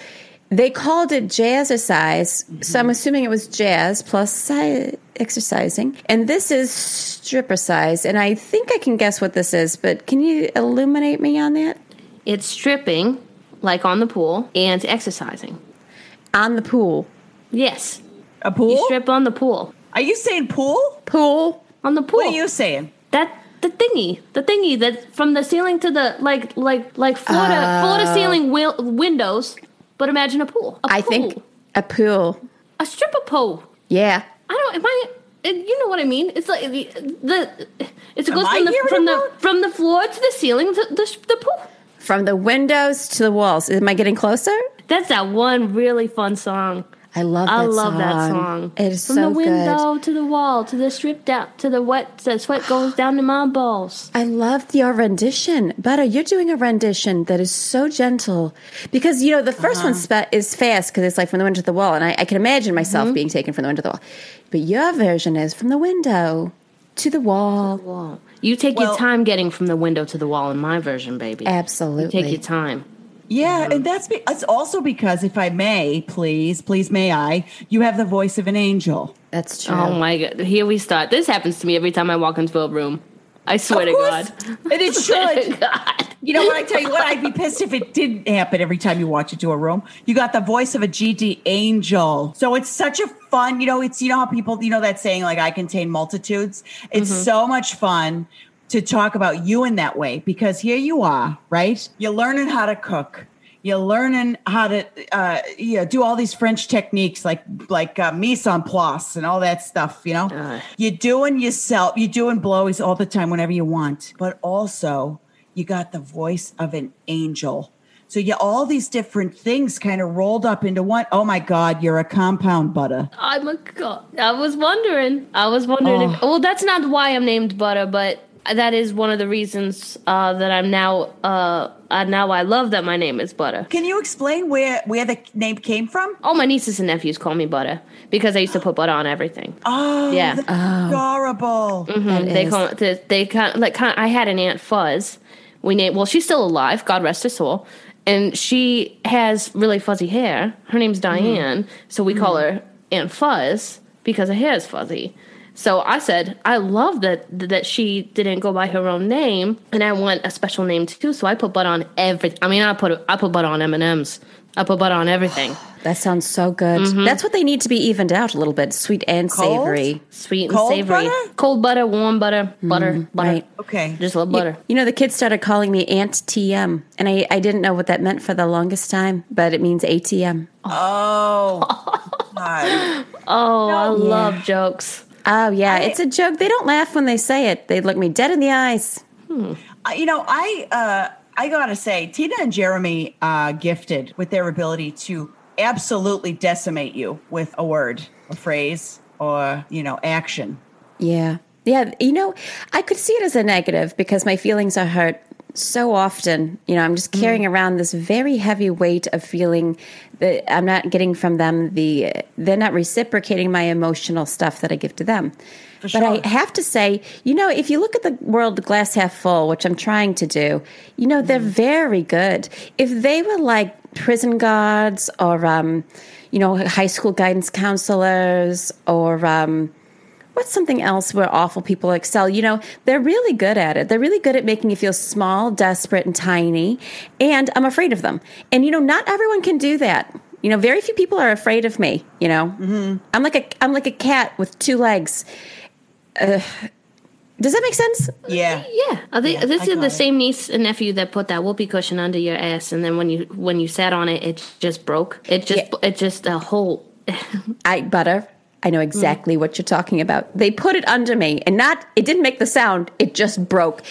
they called it jazzercise. So I'm assuming it was jazz plus si- exercising. And this is stripper size. And I think I can guess what this is, but can you illuminate me on that? It's stripping, like on the pool, and exercising. On the pool. Yes. A pool? You strip on the pool. Are you saying pool? Pool. On the pool. What are you saying? That the thingy, the thingy that from the ceiling to the like like like floor to floor oh. to ceiling wi- windows. But imagine a pool. A I pool. think a pool. a stripper pole. Yeah. I don't. Am I? You know what I mean? It's like the the. It goes I from the from the wrong? from the floor to the ceiling to the the pool. From the windows to the walls. Am I getting closer? That's that one really fun song. I love that I love song. that song. It is From so the window good. to the wall to the strip down to the wet. The sweat goes down to my balls. I loved your rendition. Butter, you're doing a rendition that is so gentle. Because, you know, the 1st uh-huh. one spa- is fast because it's like from the window to the wall. And I, I can imagine mm-hmm. myself being taken from the window to the wall. But your version is from the window to the wall. Wall. You take Well- your time getting from the window to the wall in my version, baby. Absolutely. You take your time. Yeah, and mm-hmm. that's be- it's also because if I may, please, please may I, you have the voice of an angel. That's true. Oh my god! Here we start. This happens to me every time I walk into a room. I swear Of to course. God. <laughs> And it <laughs> should. God. You know what? I tell you what, I'd be pissed if it didn't happen every time you walked into a room. You got the voice of a GD angel. So it's such a fun, you know, it's, you know how people, you know, that saying like, I contain multitudes. It's mm-hmm. so much fun to talk about you in that way because here you are, right? You're learning how to cook. You're learning how to, uh, you know, do all these French techniques like like uh, mise en place and all that stuff. You know, Uh. you're doing yourself. You're doing blowies all the time whenever you want, but also you got the voice of an angel. So you all these different things kind of rolled up into one. Oh my God, you're a compound butter. I'm a god. I was wondering. I was wondering. If, well, that's not why I'm named Butter, but that is one of the reasons uh, that I'm now. Uh, uh, now I love that my name is Butter. Can you explain where where the name came from? All my nieces and nephews call me Butter because I used to put butter on everything. Oh, Yeah. that's adorable. That they is- call they, they kind of like kind I had an aunt Fuzz. We named well, she's still alive. God rest her soul. And she has really fuzzy hair. Her name's Diane, so we call her Aunt Fuzz because her hair is fuzzy. So I said, I love that that she didn't go by her own name, and I want a special name too. So I put butter on everything. I mean, I put I put butter on M and M's. I put butter on everything. <sighs> That sounds so good. Mm-hmm. That's what they need to be evened out a little bit sweet and Cold? savory. Sweet and Cold savory. butter? Cold butter, warm butter, butter, butter. right. Okay. Just love butter. You know, the kids started calling me Aunt TM, and I, I didn't know what that meant for the longest time, but it means ATM. Oh, <laughs> God. Oh, I No. love jokes. Oh, yeah, I- it's a joke. They don't laugh when they say it, they look me dead in the eyes. Uh, you know, I uh, I gotta say, Tina and Jeremy are gifted with their ability to absolutely decimate you with a word, a phrase, or you know, action. Yeah. Yeah, you know, I could see it as a negative because my feelings are hurt so often. You know, I'm just carrying Mm. around this very heavy weight of feeling that I'm not getting from them the they're not reciprocating my emotional stuff that I give to them. but sure. I have to say, you know, if you look at the world glass half full, which I'm trying to do, you know, they're very good. If they were like prison guards or um, you know, high school guidance counselors or um what's something else where awful people excel? You know, they're really good at it. They're really good at making you feel small, desperate, and tiny. And I'm afraid of them. And, you know, not everyone can do that. You know, very few people are afraid of me. You know, mm-hmm. I'm like a I'm like a cat with two legs. Uh, does that make sense? Yeah. Yeah, I think Yeah, this I is the it. same niece and nephew that put that whoopee cushion under your ass, and then when you when you sat on it, it just broke. It just Yeah. it just a whole. I butter. I know mm. exactly what you're talking about. They put it under me and not it didn't make the sound, it just broke.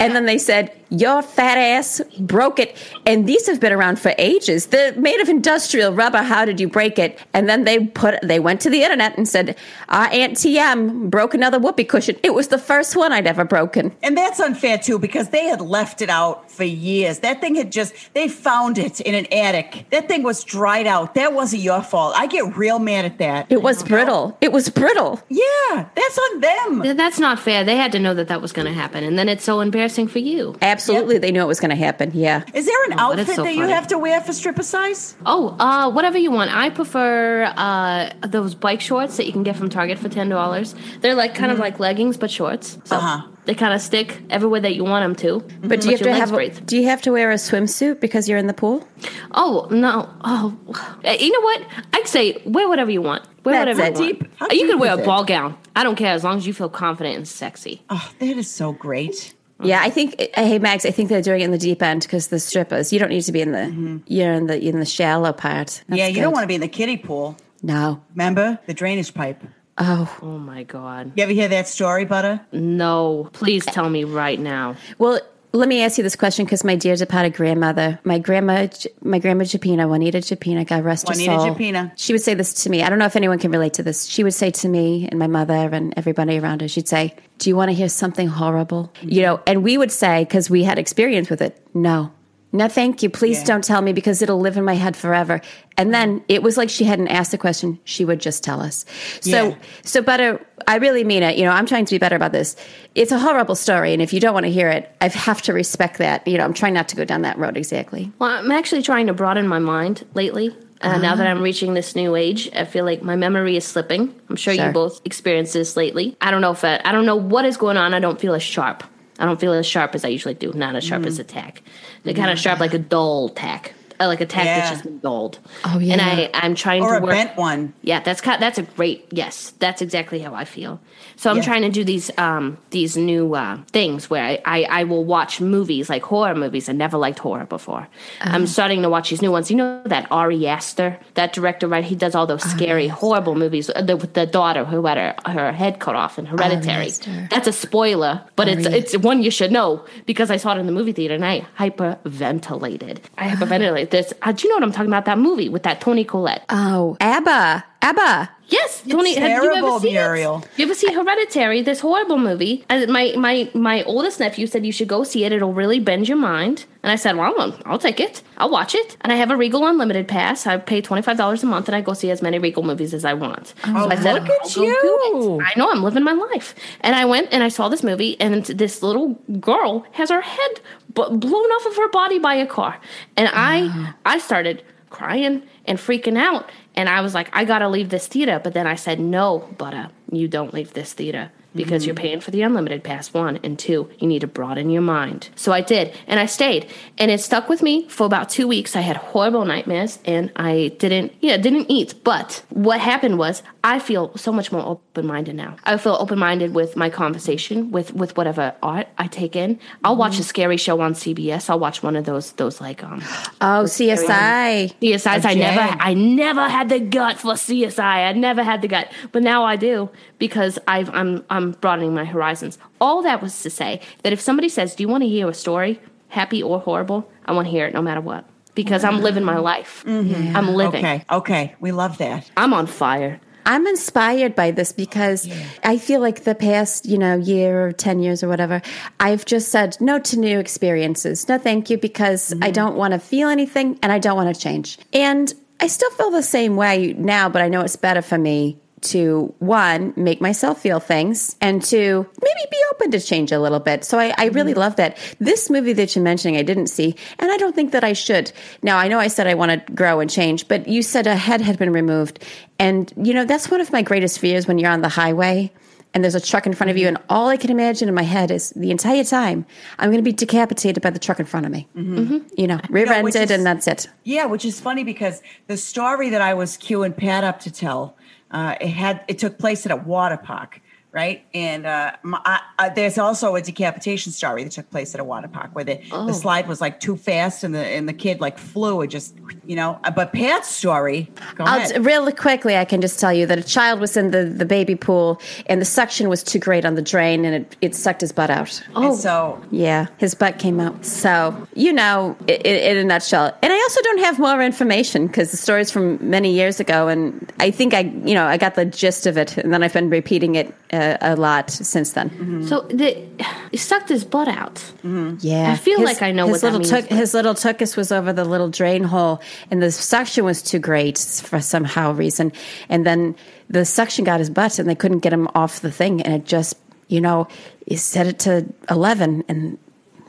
And then they said, Your fat ass broke it. And these have been around for ages. They're made of industrial rubber. How did you break it? And then they put they went to the internet and said, Our Aunt TM broke another whoopee cushion. It was the first one I'd ever broken. And that's unfair too because they had left it out for years. That thing had just, they found it in an attic. That thing was dried out. That wasn't your fault. I get real mad at that. It was brittle. It was brittle. Yeah, that's on them. That's not fair. They had to know that that was going to happen, and then it's so embarrassing for you. Absolutely, they knew it was going to happen. Yeah. Is there an Oh, but it's outfit so that you have to wear for stripper size? Oh, uh, whatever you want. I prefer uh, those bike shorts that you can get from Target for ten dollars. They're like kind of like leggings but shorts, so Uh-huh. they kind of stick everywhere that you want them to. But do you have to have a, breathe. do you have to wear a swimsuit because you're in the pool? Oh no! Oh, Uh, you know what? I'd say wear whatever you want. Wear That's whatever it. you want. Deep- how Uh, you deep can wear is a it? ball gown. I don't care as long as you feel confident and sexy. Oh, that is so great. Yeah, I think. uh, Hey, Mags, I think they're doing it in the deep end because the strippers. You don't need to be in the. You're in the in the shallow part. That's yeah, you good. don't want to be in the kiddie pool. No. Remember the drainage pipe? Oh Oh my god! You ever hear that story, Butter? No, please tell me right now. well, let me ask you this question because my dear departed grandmother, my grandma, my grandma Japina, Juanita Japina, God rest Juanita her soul. Japina. She would say this to me. I don't know if anyone can relate to this. She would say to me and my mother and everybody around her. She'd say, "Do you want to hear something horrible?" You know, and we would say because we had experience with it, no. No, thank you. Please Yeah. don't tell me because it'll live in my head forever. And then it was like she hadn't asked the question; she would just tell us. So, Yeah. so, butter. I really mean it. You know, I'm trying to be better about this. It's a horrible story, and if you don't want to hear it, I have to respect that. You know, I'm trying not to go down that road exactly. Well, I'm actually trying to broaden my mind lately. Uh, Now that I'm reaching this new age, I feel like my memory is slipping. I'm sure, Sure. you both experienced this lately. I don't know if I, I don't know what is going on. I don't feel as sharp. I don't feel as sharp as I usually do. Not as sharp as a mm. tack. They're kind of sharp, like a dull tack, uh, like a tack Yeah. that's just been gold. Oh, yeah. And I, I'm trying Or to a work. bent one? Yeah, that's kind that's a great yes. That's exactly how I feel. So I'm Yeah. trying to do these um these new uh, things where I, I I will watch movies like horror movies. I never liked horror before. I'm starting to watch these new ones. You know that Ari Aster, that director, right? He does all those scary, horrible movies. uh, The, the daughter who had her, her head cut off in Hereditary. That's a spoiler, but it's it's one you should know because I saw it in the movie theater and I hyperventilated. I hyperventilated. This. Uh, do you know what I'm talking about? That movie with that Toni Collette. Oh, ABBA, ABBA. Yes, Tony. have you terrible, ever seen Muriel. It? You ever see Hereditary? This horrible movie. And my my my oldest nephew said you should go see it. It'll really bend your mind. And I said, well, I'll, I'll take it. I'll watch it. And I have a Regal Unlimited pass. I pay twenty five dollars a month, and I go see as many Regal movies as I want. Oh, so I said, look at I'll go you. I know I'm living my life. And I went and I saw this movie, and this little girl has her head b- blown off of her body by a car, and I I started crying and freaking out. And I was like, I gotta leave this theater. But then I said, No, Butter, you don't leave this theater because you're paying for the unlimited pass, one. And two, you need to broaden your mind. So I did. And I stayed. And it stuck with me for about two weeks. I had horrible nightmares and I didn't, yeah, didn't eat. But what happened was I feel so much more open minded now. I feel open minded with my conversation, with, with whatever art I take in. I'll watch a scary show on CBS. I'll watch one of those, those like, um, Oh, CSI. CSIs. I never. I never had the gut for CSI. I never had the gut, but now I do because I've, I'm, I'm broadening my horizons. All that was to say that if somebody says, "Do you want to hear a story, happy or horrible?" I want to hear it, no matter what, because I'm living my life. Mm-hmm. I'm living. Okay, okay, we love that. I'm on fire. I'm inspired by this because I feel like the past, you know, year or 10 years or whatever, I've just said no to new experiences. No, thank you, because I mm-hmm. don't want to feel anything and I don't want to change. And I still feel the same way now, but I know it's better for me to one, make myself feel things, and two, maybe be open to change a little bit. So I, I really mm-hmm. love that. This movie that you're mentioning, I didn't see, and I don't think that I should. Now, I know I said I want to grow and change, but you said a head had been removed. And, you know, that's one of my greatest fears when you're on the highway and there's a truck in front of you, mm-hmm. and all I can imagine in my head is the entire time I'm going to be decapitated by the truck in front of me. Mm-hmm. mm-hmm. You know, rear know, which ended, is- and that's it. Yeah, which is funny because the story that I was queuing Pat up to tell, uh, it had it took place at a water park, right? And uh, my, I, I, there's also a decapitation story that took place at a water park where the, Oh. the slide was like too fast and the and the kid like flew and just you know. uh, But Pat's story, go I'll ahead. t- really quickly, I can just tell you that a child was in the, the baby pool, and the suction was too great on the drain, and it, it sucked his butt out. And so Yeah, his butt came out. So, you know, i i in a nutshell. And I also don't have more information because the story's from many years ago, and I think I, you know, I got the gist of it, and then I've been repeating it uh, a lot since then. Mm-hmm. So the, he sucked his butt out. Mm-hmm. Yeah, I feel like I know his what that little means, Took, his little tuchus was over the little drain hole, and the suction was too great for somehow reason. And then the suction got his butt, and they couldn't get him off the thing, and it just, you know, he set it to eleven, and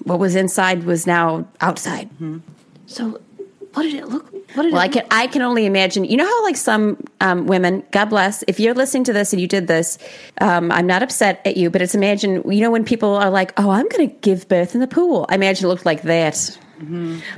what was inside was now outside. Mm-hmm. So what did it look? What did Well, I it? can I can only imagine. You know how like some um, women, God bless, if you're listening to this and you did this, um, I'm not upset at you, but it's imagine. You know when people are like, "Oh, I'm going to give birth in the pool." I imagine it looked like that.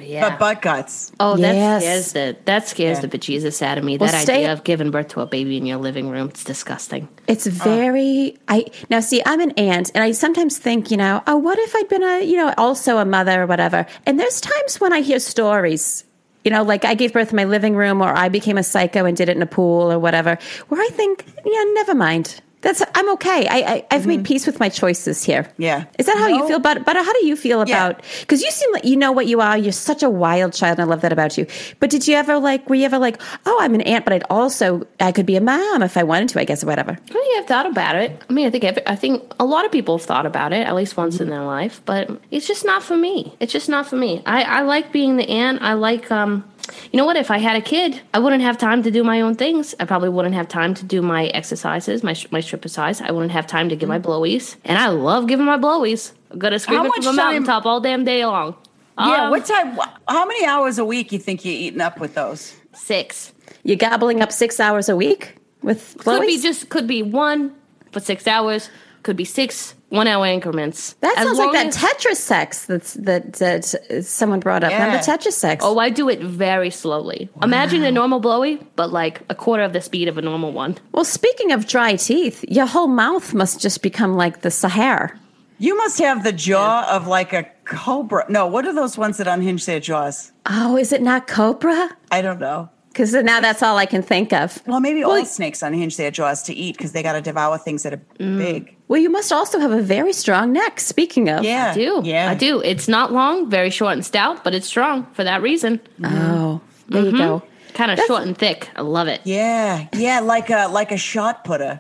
yeah. but butt guts. Oh, that Yes. scares the that scares Yeah. the bejesus out of me. Well, that stay- idea of giving birth to a baby in your living room, it's disgusting. It's very. I now see. I'm an aunt, and I sometimes think, you know, oh, what if I'd been a, you know, also a mother or whatever. And there's times when I hear stories. You know, like I gave birth in my living room, or I became a psycho and did it in a pool, or whatever. Where I think, yeah, never mind. That's I'm okay. I, I I've made peace with my choices here. Yeah. Is that how you feel about? But how do you feel about? Because you seem like you know what you are. You're such a wild child, and I love that about you. But did you ever like? Were you ever like, oh, I'm an aunt, but I'd also I could be a mom if I wanted to. I guess or whatever. I mean, I've thought about it. I mean, I think every, I think a lot of people have thought about it at least once in their life, but it's just not for me. It's just not for me. I, I like being the aunt. I like, um, you know what? If I had a kid, I wouldn't have time to do my own things. I probably wouldn't have time to do my exercises, my sh- my stripper size. I wouldn't have time to give my blowies, and I love giving my blowies. I'm gonna scream How it much from a time- mountaintop all damn day long. Yeah, Um, what time? How many hours a week you think you're eating up with those? Six. You're gobbling up six hours a week with blowies. Could be just could be one for six hours. Could be six one hour increments. That As sounds like that as- Tetris sex that's that that uh, someone brought up. Remember Yeah. Tetris sex? Oh, I do it very slowly. Imagine a normal blowy, but like a quarter of the speed of a normal one. well, speaking of dry teeth, your whole mouth must just become like the Sahara. You must have the jaw of like a cobra. No, what are those ones that unhinge their jaws? Oh, is it not cobra? I don't know. Because now that's all I can think of. Well, maybe Well, all snakes unhinge their jaws to eat because they got to devour things that are Mm. big. Well, you must also have a very strong neck. Speaking of, Yeah, I do. Yeah, I do. It's not long, very short and stout, but it's strong for that reason. Oh, there you go. Kind of short and thick. I love it. Yeah, yeah, like a like a shot putter.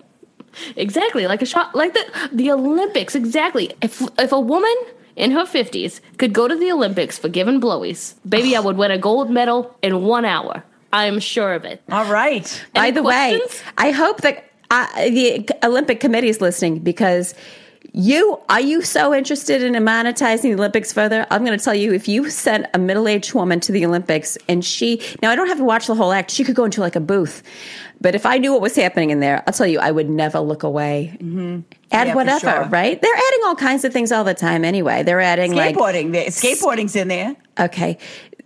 Exactly. Like a shot like the the Olympics. Exactly. If if a woman in her fifties could go to the Olympics for giving blowies, baby, I would win a gold medal in one hour. I am sure of it. All right. By Any the way. I hope that uh, the Olympic Committee is listening because you are you so interested in monetizing the Olympics further? I'm going to tell you if you sent a middle aged woman to the Olympics and she now I don't have to watch the whole act. She could go into like a booth, but if I knew what was happening in there, I'll tell you I would never look away. Add Mm-hmm. Yeah, whatever, sure. right? They're adding all kinds of things all the time anyway. They're adding like Skateboarding. there skateboarding's in there. okay,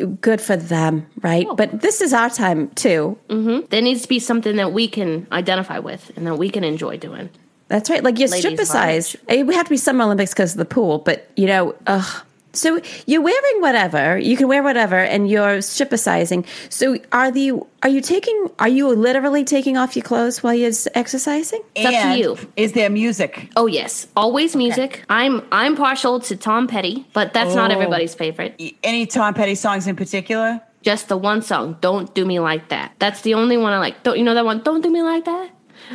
good for them, right? Oh. But this is our time too. Mm-hmm. There needs to be something that we can identify with and that we can enjoy doing. That's right. Like your Ladies' stripper size. It eh, would have to be Summer Olympics because of the pool, but you know, ugh. So you're wearing whatever you can wear whatever, and you're stripper sizing. So are the are you taking? Are you literally taking off your clothes while you're exercising? It's up to you. is there music? Oh yes, always music. I'm I'm partial to Tom Petty, but that's not Oh. everybody's favorite. Any Tom Petty songs in particular? Just the one song, "Don't Do Me Like That." That's the only one I like. Don't you know that one? Don't do me like that.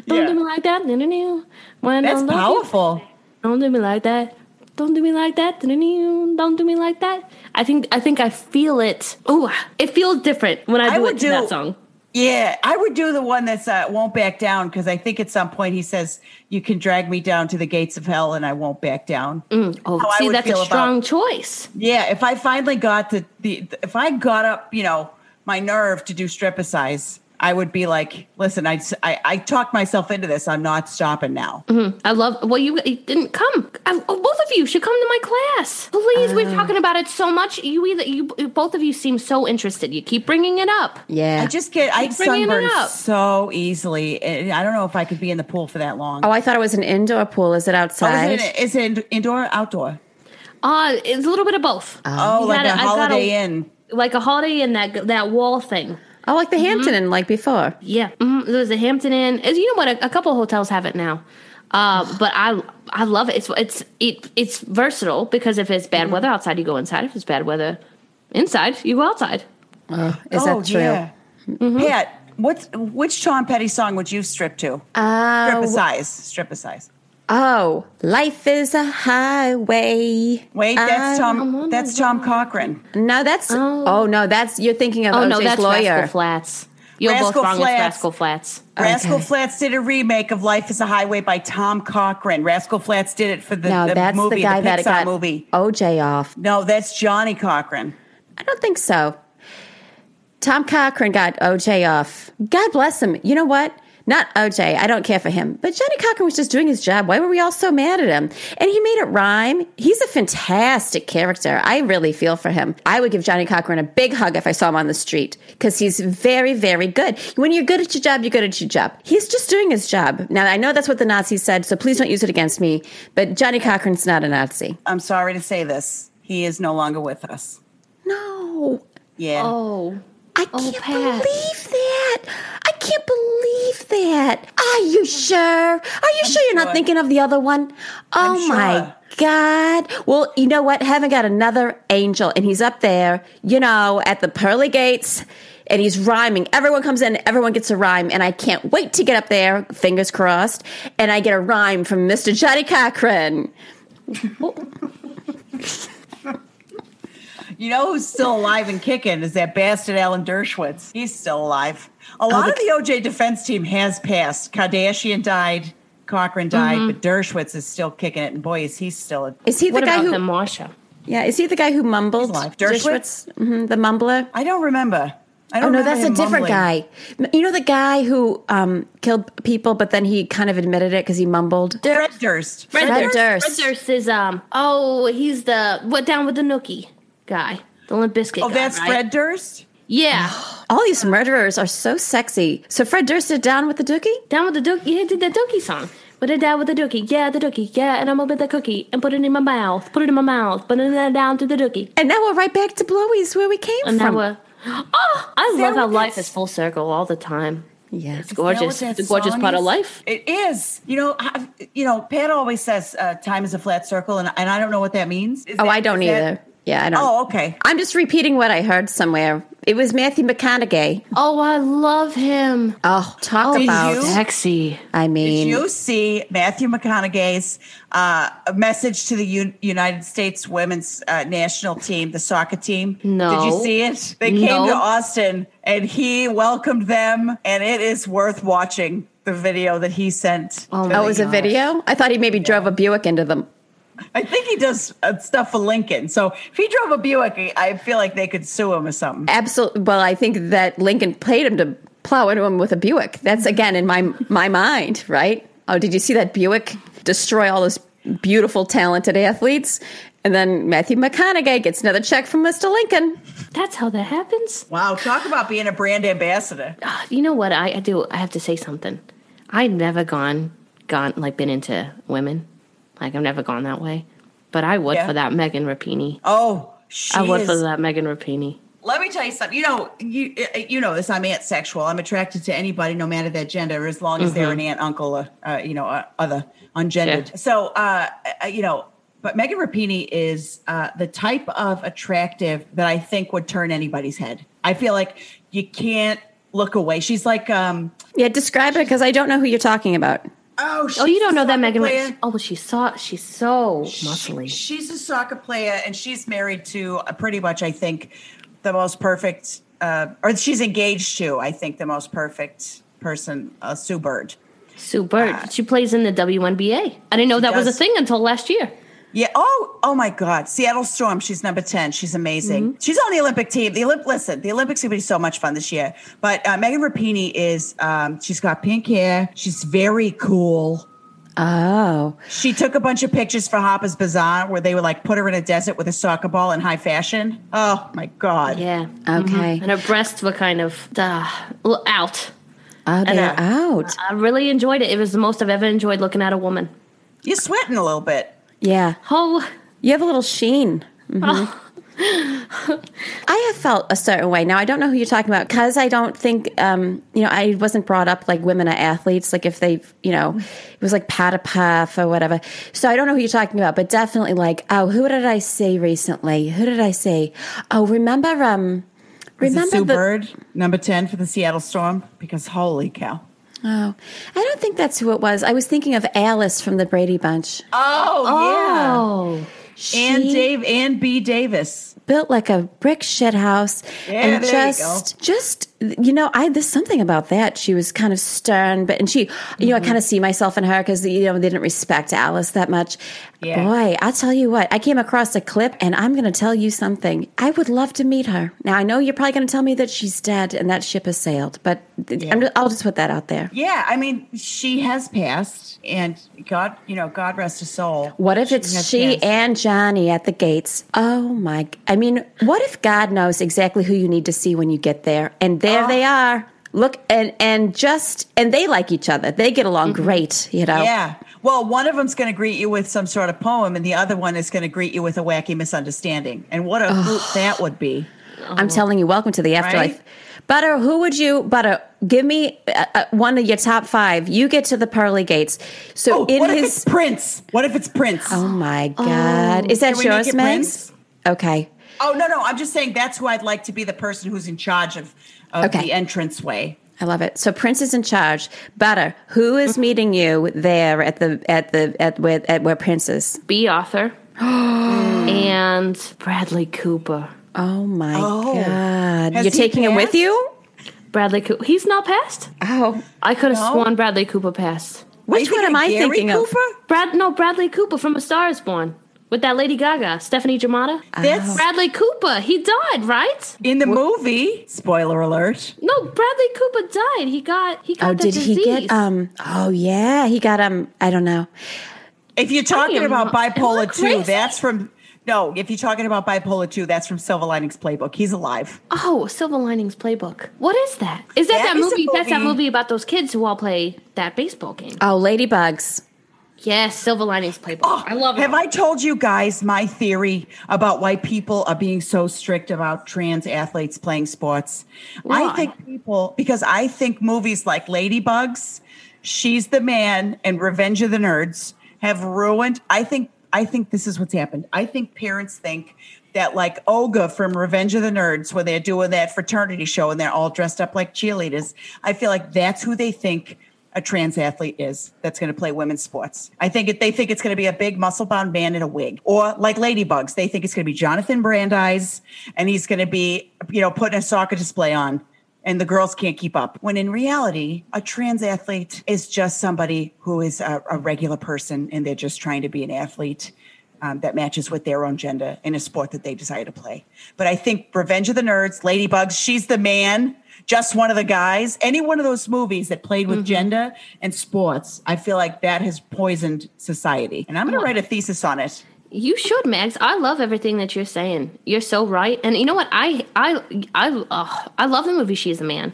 Don't Yeah. do me like that. No, no, no. When I That's love you. powerful. Don't do me like that. Don't do me like that. Don't do me like that. I think I think I feel it. Oh, it feels different when I I do would it to do- that song. Yeah, I would do the one that's uh, won't back down because I think at some point he says you can drag me down to the gates of hell and I won't back down. Oh, How see, that's a strong about- choice. Yeah, if I finally got the, the if I got up, you know, my nerve to do stripicize, I would be like, listen, I, I, I talked myself into this. I'm not stopping now. I love. Well, you, you didn't come. I, oh, both of you should come to my class. Please, we're Uh. talking about it so much. You either you both of you seem so interested. You keep bringing it up. Yeah. I just get I Keep bringing it sunburn up. so easily. And I don't know if I could be in the pool for that long. oh, I thought it was an indoor pool. Is it Oh, outside? is, it, is it indoor, outdoor? Uh, it's a little bit of both. Oh, You like gotta- a I gotta- Holiday Inn. like a Holiday Inn that that wall thing. Oh, like the Hampton Inn, like before. Yeah, hmm there's a Hampton Inn. As you know what? A, a couple of hotels have it now. Uh, <sighs> but I I love it. It's it's it, it's versatile because if it's bad weather outside, you go inside. If it's bad weather inside, you go outside. Oh, is that true? Yeah. Pat, what's which Tom Petty song would you strip to? Uh, Stripicize. Stripicize. Oh, life is a highway. Wait, that's I- Tom. That's Tom Cochrane. No, that's. Oh. Oh. no, that's you're thinking of Oh OJ's no, that's lawyer. Rascal Flatts. You're both Rascal wrong. Flatts. It's Rascal Flatts. Rascal Okay. Flatts did a remake of Life is a Highway by Tom Cochrane. Rascal Flatts did it for the, no, the that's movie, the guy the that got movie. OJ off. No, that's Johnny Cochran. I don't think so. Tom Cochran got OJ off. God bless him. You know what? Not OJ. I don't care for him. But Johnny Cochran was just doing his job. Why were we all so mad at him? And he made it rhyme. He's a fantastic character. I really feel for him. I would give Johnny Cochran a big hug if I saw him on the street because he's very, very good. When you're good at your job, you're good at your job. He's just doing his job. Now, I know that's what the Nazis said, so please don't use it against me. But Johnny Cochran's not a Nazi. I'm sorry to say this. He is no longer with us. No. Yeah. Oh, I Oh, can't Pat. believe that. I can't believe that. Are you sure? Are you sure you're not thinking of the other one? Oh I'm my sure. God. Well, you know what? Heaven got another angel, and he's up there, you know, at the pearly gates. And he's rhyming. Everyone comes in, everyone gets a rhyme, and I can't wait to get up there, fingers crossed, and I get a rhyme from Mr. Johnny Cochran. <laughs> You know who's still alive and kicking is that bastard Alan Dershowitz. He's still alive. A lot the- of the OJ defense team has passed. Kardashian died. Cochran died, but Dershowitz is still kicking it. And boy, is he still a Is he the what guy about who? the Marsha? yeah, is he the guy who mumbled? He's alive. Dershowitz? Mhm, the mumbler. I don't remember. I Oh don't no, remember that's a different mumbling. guy. You know the guy who um, killed people, but then he kind of admitted it because he mumbled. Fred Durst. Fred Durst. Durst. Fred Durst is um. Oh, he's the what down with the nookie guy, the Limp Bizkit Oh, guy, that's right? Fred Durst? Yeah, <gasps> All these murderers are so sexy. So Fred Durst did down with the dookie. down with the dookie. He did that dookie song. Put it down with the dookie, yeah, the dookie, yeah, and I'm gonna put the cookie and put it in my mouth, put it in my mouth, put it down to the dookie, And now we're right back to Blowies where we came and now from. we're. <gasps> Oh, I that love how life that's- is full circle all the time. yeah. It's gorgeous. Know It's a gorgeous song part of life. It is. You know, I, you know. Pat always says uh, time is a flat circle, and, and I don't know what that means. Is Oh, that- I don't is that- either. Yeah, I don't. Oh, okay. I'm just repeating what I heard somewhere. It was Matthew McConaughey. Oh, I love him. Oh, talk Did about. you? Sexy. I mean, Did you see Matthew McConaughey's uh, message to the U- United States women's uh, national team, the soccer team? No. Did you see it? They came No. to Austin and he welcomed them, and it is worth watching the video that he sent. Oh to oh, it was a video. I thought he maybe drove a Buick into them. I think he does uh, stuff for Lincoln. So if he drove a Buick, I feel like they could sue him or something. Absolutely. Well, I think that Lincoln paid him to plow into him with a Buick. That's again in my my mind, right? Oh, did you see that Buick destroy all those beautiful, talented athletes? And then Matthew McConaughey gets another check from Mr. Lincoln. That's how that happens. Wow, talk about being a brand ambassador. Ah, You know what I, I do? I have to say something. I've never gone, gone like been into women. Like I've never gone that way. But I would Yeah. for that Megan Rapinoe. Oh, she I would is- for that Megan Rapinoe. Let me tell you something. You know, you uh, you know this. I'm asexual. I'm attracted to anybody, no matter their gender, as long as they're an aunt, uncle, or uh, you know, uh, other ungendered. Yeah. So, uh, uh, you know, but Megan Rapinoe is uh, the type of attractive that I think would turn anybody's head. I feel like you can't look away. She's like, um, Yeah, describe it because I don't know who you're talking about. Oh, Oh, you don't know that Megan? player. Oh, she's so she's so muscly. She's a soccer player, and she's married to uh, pretty much, I think, the most perfect, uh, or she's engaged to, I think, the most perfect person, uh, Sue Bird. Sue Bird. she plays in the WNBA. I didn't know that was a thing until last year. Yeah. Oh, oh my God. Seattle Storm. She's number 10. She's amazing. Mm-hmm. She's on the Olympic team. The Olymp, listen, the Olympics are going to be so much fun this year. But uh, Megan Rapinoe is, um, she's got pink hair. She's very cool. Oh, She took a bunch of pictures for Harper's Bazaar where they were like put her in a desert with a soccer ball in high fashion. Oh my God. Yeah. okay. And her breasts were kind of uh, out. Oh, they're uh, out. I really enjoyed it. It was the most I've ever enjoyed looking at a woman. You're sweating a little bit. Yeah. Oh, You have a little sheen. Mhm. <laughs> I have felt a certain way. Now I don't know who you're talking about because I don't think um, you know I wasn't brought up like women are athletes. Like if they you know it was like pat a puff or whatever. So I don't know who you're talking about, but definitely like oh who did I see recently? Who did I see? Oh remember um remember Sue the, Bird, number 10 for the Seattle Storm? Because holy cow. Oh I don't think that's who it was. I was thinking of Alice from the Brady Bunch. Oh, oh. And She- Dave Ann B. Davis. built like a brick shit house Yeah, and there you just just you know i there's something about that she was kind of stern but and she you know i mm-hmm. kind of see myself in her because you know they didn't respect alice that much Yeah. boy i'll tell you what i came across a clip and i'm going to tell you something i would love to meet her now i know you're probably going to tell me that she's dead and that ship has sailed but I'm, i'll just put that out there Yeah, I mean, she has passed, and God, you know, God rest her soul. What if it's she passed. and Johnny at the gates? Oh my! I mean, what if God knows exactly who you need to see when you get there, and there Oh. they are. Look and and just and they like each other. They get along great. You know. Mm-hmm. Yeah. Well, one of them's going to greet you with some sort of poem, and the other one is going to greet you with a wacky misunderstanding. And what a hoot that would be. I'm telling you, welcome to the afterlife. Right? Butter, who would you, Butter, give me uh, uh, one of your top five. You get to the pearly gates. So Oh, in what if his. it's Prince? What if it's Prince? oh my God. Is that Can yours, Mags? Prince? Okay. Oh no, no, I'm just saying that's who I'd like to be the person who's in charge of, of Okay. the entrance way. I love it. So Prince is in charge. Butter, who is meeting you there at the at the at where at where Prince is? Bea Arthur. <gasps> and Bradley Cooper. Oh my Oh. god! Has You're he taking him with you? Bradley Cooper. He's not passed. Oh, I could have No? sworn Bradley Cooper passed. which one am I Gary thinking Cooper? of? Brad, no, Bradley Cooper from A Star Is Born with that Lady Gaga, Stefani Germanotta. That's Bradley Cooper. He died, right? in the movie. Spoiler alert. No, Bradley Cooper died. He got he got Oh, the did disease. he get um? Oh yeah, he got um. I don't know. If you're talking am about not- am I bipolar two, that's from no. If you're talking about bipolar two, that's from Silver Linings Playbook. He's alive. Oh, Silver Linings Playbook. What is that? Is that That that, is a movie? That's that movie- movie about those kids who all play that baseball game. Oh, ladybugs. Yes, Silver Linings Playbook. Oh, I love it. Oh, Have I told you guys my theory about why people are being so strict about trans athletes playing sports? Why? I think people because I think movies like Ladybugs, She's the Man, and Revenge of the Nerds have ruined. I think I think this is what's happened. I think parents think that like Olga from Revenge of the Nerds, where they're doing that fraternity show and they're all dressed up like cheerleaders. I feel like that's who they think a trans athlete is that's going to play women's sports. I think it, they think it's going to be a big muscle bound man in a wig, or like Ladybugs, they think it's going to be Jonathan Brandis, and he's going to be you know putting a soccer display on, and the girls can't keep up. When in reality, a trans athlete is just somebody who is a, a regular person, and they're just trying to be an athlete. Um, that matches with their own gender in a sport that they desire to play. But I think Revenge of the Nerds, Ladybugs, She's the Man, just one of the guys. Any one of those movies that played with gender and sports, I feel like that has poisoned society. And I'm going to write a thesis on it. You should, Mags. I love everything that you're saying. You're so right. And you know what? I I I uh, I love the movie She's a Man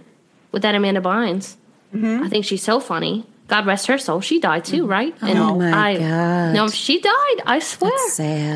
with that Amanda Bynes. Mm-hmm. I think she's so funny. God rest her soul. She died too, right? And Oh my I, God. No, she died. I swear.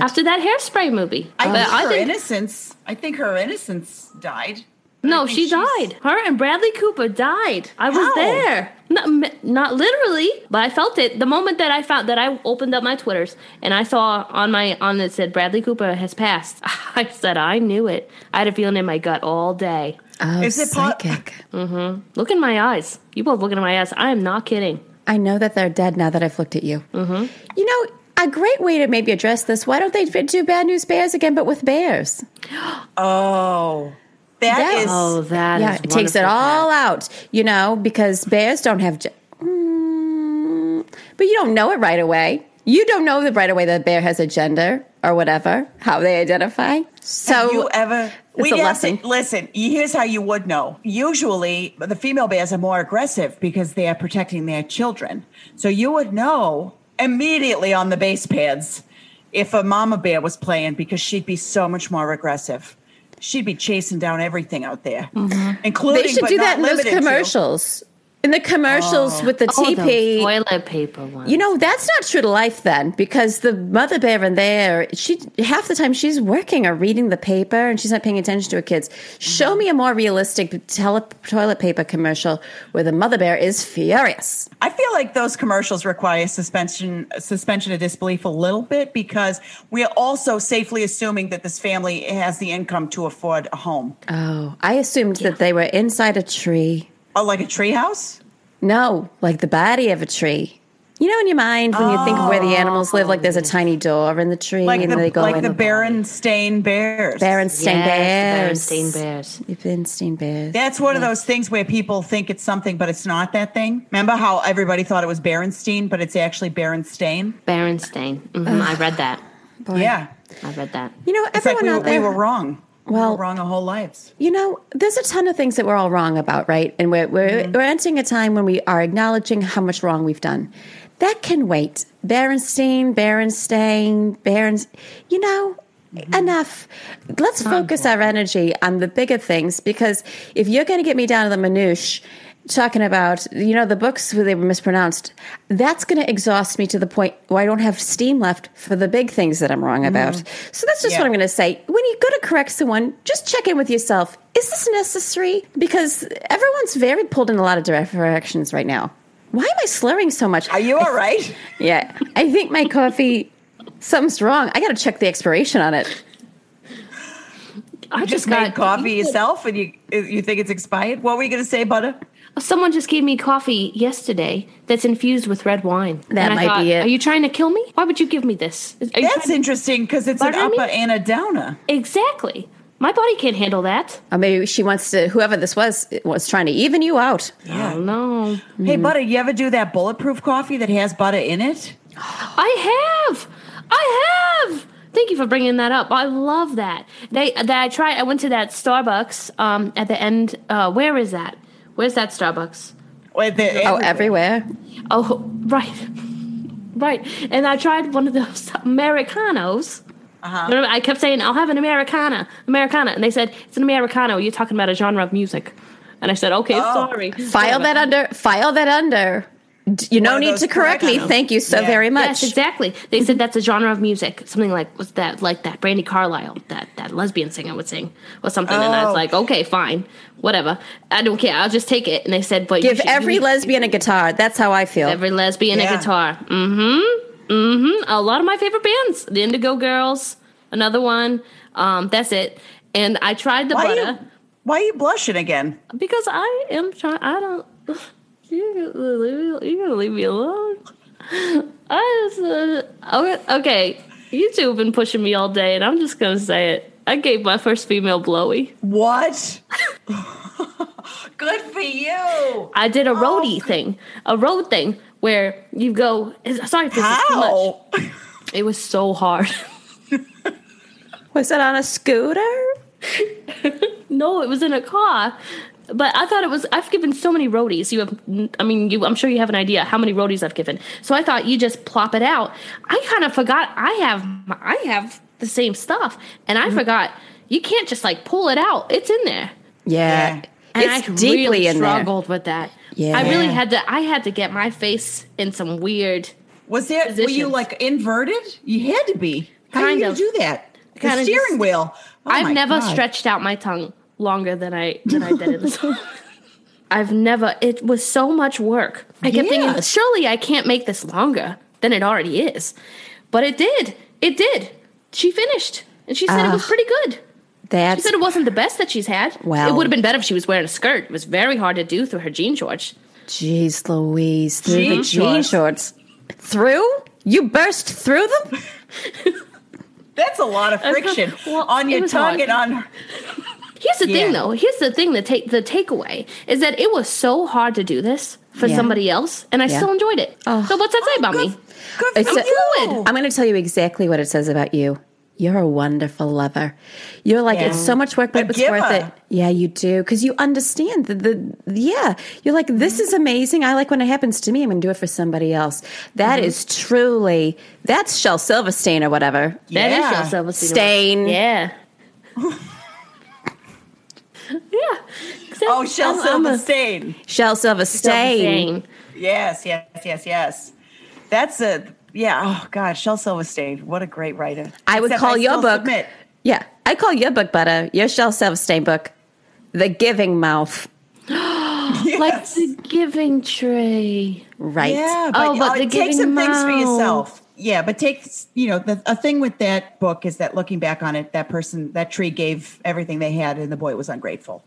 After that hairspray movie. I But think her innocence. I think her innocence died. But I no, she she's- died. Her and Bradley Cooper died. I was there. Not, not literally, but I felt it. The moment that I found that I opened up my Twitters and I saw on my on it said Bradley Cooper has passed. <laughs> I said I knew it. I had a feeling in my gut all day. Oh, Is it po- psychic. Look in my eyes. You both look in my eyes. I am not kidding. I know that they're dead now that I've looked at you. Mm-hmm. You know, a great way to maybe address this. Why don't they do Bad News Bears again, but with bears? <gasps> Oh, that Yeah. is. Oh, that yeah, is it takes it wonderful, all out. You know, because bears don't have. ge- Mm, but you don't know it right away. You don't know that right away that a bear has a gender or whatever, how they identify. So Have you ever? it's we a have to- listen, here's how you would know. Usually, the female bears are more aggressive because they are protecting their children. So you would know immediately on the base pads if a mama bear was playing because she'd be so much more aggressive. She'd be chasing down everything out there, mm-hmm. including. they should but do not that in those limited to- commercials. In the commercials oh. with the Oh, the toilet paper one. You know, that's not true to life then, because the mother bear in there, she half the time she's working or reading the paper and she's not paying attention to her kids. Show mm-hmm. me a more realistic tele- toilet paper commercial where the mother bear is furious. I feel like those commercials require suspension suspension of disbelief a little bit because we are also safely assuming that this family has the income to afford a home. Oh, I assumed that they were inside a tree. Oh, like a treehouse? No, like the body of a tree. You know, in your mind, when you think of where the animals live, like there's a tiny door in the tree Like and the they go like in. the Berenstain Bears. Berenstain Yes, Bears. Berenstain Bears. The Berenstain Bears. That's one of those things where people think it's something, but it's not that thing. Remember how everybody thought it was Berenstein, but it's actually Berenstain? Berenstain. hmm I read that. <sighs> Yeah. I read that. You know, It's like everyone we, out were- we there. were wrong. We Well- wrong our whole lives. You know, there's a ton of things that we're all wrong about, right? And we're we're, mm-hmm. we're entering a time when we are acknowledging how much wrong we've done. That can wait. Berenstein, Berenstain, Berens. You know, mm-hmm. enough. Let's focus our energy on the bigger things because if you're going to get me down to the minutiae, talking about you know the books where they were mispronounced, that's going to exhaust me to the point where I don't have steam left for the big things that I'm wrong mm-hmm. about. So that's just Yeah. what I'm going to say. When you go to correct someone, just check in with yourself. Is this necessary? Because everyone's very pulled in a lot of direct directions right now. Why am I slurring so much? Are you all right? <laughs> Yeah, I think my coffee, something's wrong. I got to check the expiration on it. I just just made got coffee yourself and you you think it's expired? What were you going to say, Butter? Someone just gave me coffee yesterday that's infused with red wine. That And I might thought, be it. Are you trying to kill me? Why would you give me this? Are That's interesting because it's an Butter me? upper and a downer. exactly. My body can't handle that. Or maybe she wants to, whoever this was, was trying to even you out. I don't know. Hey, Butter, you ever do that bulletproof coffee that has butter in it? <gasps> I have. I have. Thank you for bringing that up. I love that. They that I tried. I went to that Starbucks um, at the end. Uh, where is that? Where's that Starbucks? Wait, the- Oh, everywhere. Oh, right, right. And I tried one of those Americanos. Uh-huh. I kept saying, "I'll have an Americana, Americana," and they said, "It's an Americano. You're talking about a genre of music." And I said, "Okay, sorry." File that under, file that under. D- You no need to correct me. Thank you so Yeah. very much. Yes, exactly. They said that's a genre of music, something like was that like that Brandi Carlile, that that lesbian singer would sing or something. And I Oh. was like, okay, fine, whatever. I don't care. I'll just take it. And they said, but Give should every lesbian a guitar. That's how I feel. every lesbian Yeah. a guitar. Mm-hmm. Mm-hmm. A lot of my favorite bands, the Indigo Girls, another one. Um, that's it. And I tried the why, are butter you, why are you blushing again? because I am trying. I don't. You gotta leave, you gotta leave me alone. I just, uh, okay. You two have been pushing me all day, and I'm just gonna say it. I gave my first female blowy. What? <laughs> Good for you. I did a roadie thing, a road thing where you go. Sorry, this is too much. How? It was so hard. <laughs> Was it on a scooter? <laughs> no, it was in a car. But I thought it was. I've given so many roadies. You have. I mean, you. I'm sure you have an idea how many roadies I've given. So I thought you just plop it out. I kind of forgot. I have. I have the same stuff, and I mm-hmm. forgot. You can't just like pull it out. It's in there. Yeah. Yeah. And It's I deeply really in there. struggled with that. Yeah. I really had to. I had to get my face in some weird. Was there? Were you like inverted? You had to be. How Kind do you of. do that? The steering just- wheel. Oh I've never God. stretched out my tongue longer than I than I did in this. <laughs> I've never. It was so much work. I kept thinking, Yes. surely I can't make this longer than it already is, but it did. It did. She finished, and she said it was pretty good. That's She said it wasn't the best that she's had. Well- it would have been better if she was wearing a skirt. It was very hard to do through her jean shorts. Jeez Louise. Through Jean the jean shorts. shorts. Through? You burst through them? <laughs> That's a lot of friction <laughs> Well, on your tongue hard. and on. Here's the Yeah. thing, though. Here's the thing. The take the takeaway is that it was so hard to do this for Yeah. somebody else, and I Yeah. still enjoyed it. Oh. So what's that say oh, about me? Good for a- you. I'm going to tell you exactly what it says about you. You're a wonderful lover. You're like it's so much work, but A it's worth it. Yeah, you do because you understand the, the yeah. You're like this is amazing. I like when it happens to me. I'm going to do it for somebody else. That mm-hmm. is truly that's Shel Silverstein or whatever. That is Yeah. Shel Silverstein. Stain. Yeah. <laughs> yeah. Except Oh, Shel I'm- I'm a- Silverstein. Shel Silverstein. Silverstein. Yes, yes, yes, yes. That's a yeah. Oh God, Shel Silverstein. What a great writer. I would Except call your book. submit. Yeah, I call your book better. Your Shel Silverstein book, The Giving Mouth. <gasps> Like the giving tree. Right. Yeah, but, Oh, but uh, the take giving some things for mouth. yourself. Yeah, but take you know the a thing with that book is that looking back on it, that person that tree gave everything they had, and the boy was ungrateful.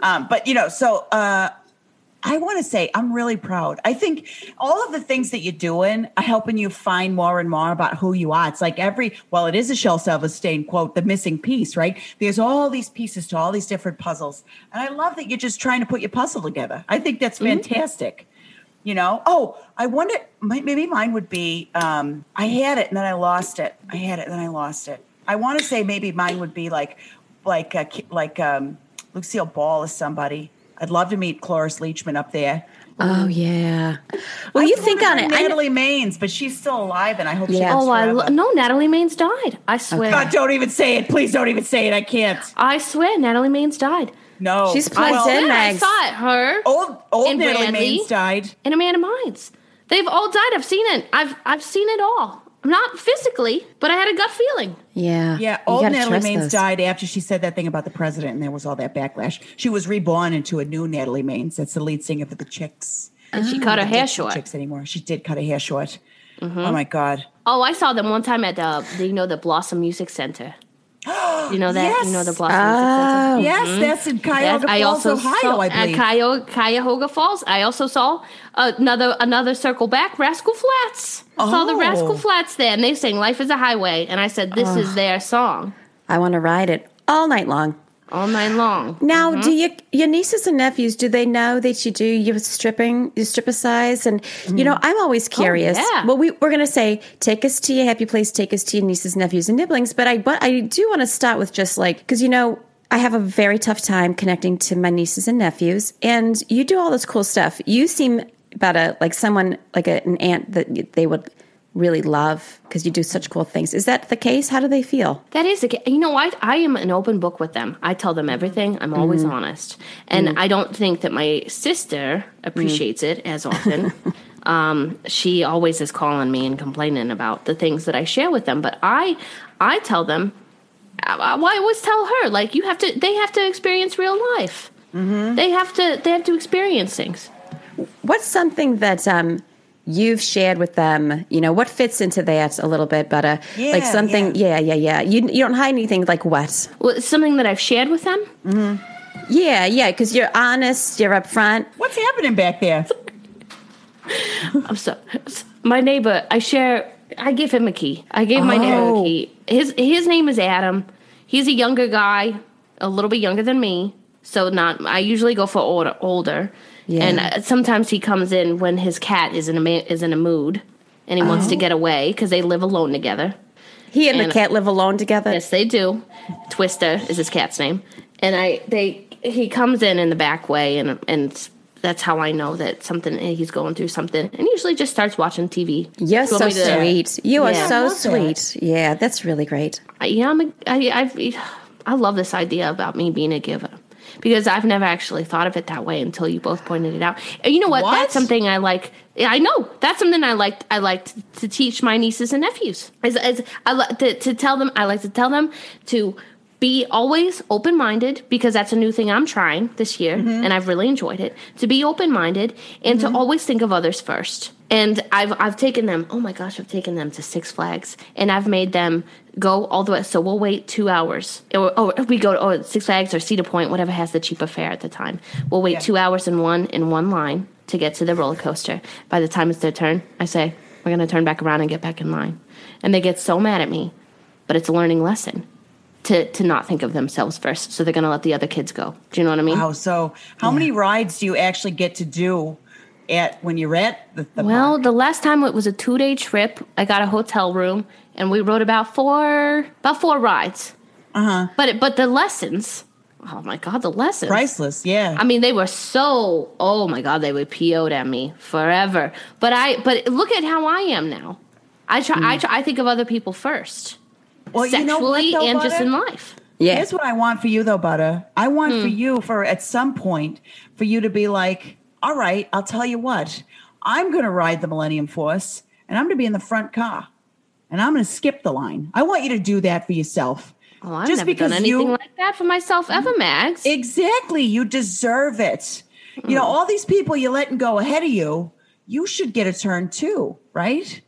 Um, but you know, so uh, I want to say I'm really proud. I think all of the things that you're doing are helping you find more and more about who you are. It's like every well, it is a Shel Silverstein quote, the missing piece, right? There's all these pieces to all these different puzzles, and I love that you're just trying to put your puzzle together. I think that's fantastic. You know, oh, I wonder, maybe mine would be um, I had it and then I lost it. I had it and then I lost it. I want to say maybe mine would be like, like, uh, ki- like um, Lucille Ball is somebody. I'd love to meet Cloris Leachman up there. Oh yeah. Well, I you think on wanted it. I Natalie Maines, but she's still alive, and I hope she Yeah. lives Oh, I lo- no. Natalie Maines died. I swear. God, don't even say it. Please don't even say it. I can't. I swear, Natalie Maines died. No, She's plugged Well, in. Yeah, I Mags. saw it. Her Old old And Natalie Bradley. Maines died. and Amanda Mines. They've all died. I've seen it. I've I've seen it all. Not physically, but I had a gut feeling. Yeah. Yeah, old Natalie Maines those. died after she said that thing about the president, and there was all that backlash. She was reborn into a new Natalie Maines. That's the lead singer for the Chicks. And she cut her hair short. Mm-hmm. Chicks anymore? She did cut her hair short. Oh my god! Oh, I saw them one time at the, the you know the Blossom Music Center. <gasps> you know that you know the Yes. Blossom Music Center. Oh. Yes, mm-hmm. that's in Cuyahoga Yes, I Falls, also Ohio, saw I at believe. Cuyahoga, Cuyahoga Falls. I also saw another another circle back, Rascal Flatts. I saw the Oh. Rascal Flatts there, and they sang "Life Is a Highway," and I said, "This is their song I want to ride it all night long. All night long." Now, Mm-hmm. do you your nieces and nephews do they know that you do your stripping, your stripper size? And you know, I'm always curious. Oh, yeah. Well, we we're gonna say take us to your happy place, take us to your nieces, nephews, and nibblings. But I but I do want to start with just like because you know. I have a very tough time connecting to my nieces and nephews, and you do all this cool stuff. You seem about a like someone like a, an aunt that they would really love because you do such cool things. Is that the case? How do they feel? That is the case. you know what I am an open book with them. I tell them everything. I'm always mm-hmm. honest, and mm-hmm. I don't think that my sister appreciates mm. it as often. <laughs> um, she always is calling me and complaining about the things that I share with them, but I I tell them. Uh, uh, I, I always tell her like you have to. They have to experience real life. Mm-hmm. They have to. They have to experience things. What's something that um, you've shared with them? You know, what fits into that a little bit, but uh, like something, yeah, yeah, yeah. You you don't hide anything like what? Well, it's something that I've shared with them. Yeah, yeah, because you're honest, you're upfront. What's happening back there? <laughs> I'm so my neighbor. I share. I give him a key. I gave my neighbor Oh. a key. His his name is Adam. He's a younger guy, a little bit younger than me. So not. I usually go for older. older. Yeah. And uh, sometimes he comes in when his cat is in a ma- is in a mood, and he wants Oh. to get away because they live alone together. He and, And- the cat live alone together. Yes, they do. Twister is his cat's name, and I they he comes in in the back way, and and that's how I know that something he's going through something, and usually just starts watching TV. You're you so to- sweet. You are so I love that. sweet. Yeah, that's really great. I- Yeah, I'm a, I, I've, I love this idea about me being a giver because I've never actually thought of it that way until you both pointed it out. And you know what? What? That's something I like. I know that's something I like. I like to, teach my nieces and nephews. As, as I like to, to tell them, I like to tell them to be always open minded because that's a new thing I'm trying this year, mm-hmm. and I've really enjoyed it. To be open minded and to mm-hmm. always think of others first. And I've I've taken them. Oh my gosh, I've taken them to Six Flags, and I've made them go all the way. So we'll wait two hours, or, or oh, we go to oh, Six Flags or Cedar Point, whatever has the cheaper fare at the time. We'll wait Yeah. two hours in one in one line to get to the roller coaster. By the time it's their turn, I say we're gonna turn back around and get back in line, and they get so mad at me, but it's a learning lesson. To, to not think of themselves first, so they're gonna let the other kids go. Do you know what I mean? Wow. So, how many rides do you actually get to do at when you're at the, the Well, park? the last time it was a two day trip. I got a hotel room and we rode about four about four rides. Uh Uh-huh. But it, but the lessons. Oh my god, the lessons. Priceless. Yeah. I mean, they were so. Oh my god, they were PO'd at me forever. But I. But look at how I am now. I try. I try. I think of other people first, well, you know what, sexually though, and just Butter? in life. Yeah. Here's what I want for you, though, Butter. I want Hmm. for you, for at some point, for you to be like, all right, I'll tell you what, I'm going to ride the Millennium Force and I'm going to be in the front car and I'm going to skip the line. I want you to do that for yourself. Oh, I've Just never because done anything you- like that for myself ever, Mags. Exactly. You deserve it. You hmm. know, all these people you're letting go ahead of you, you should get a turn too, right?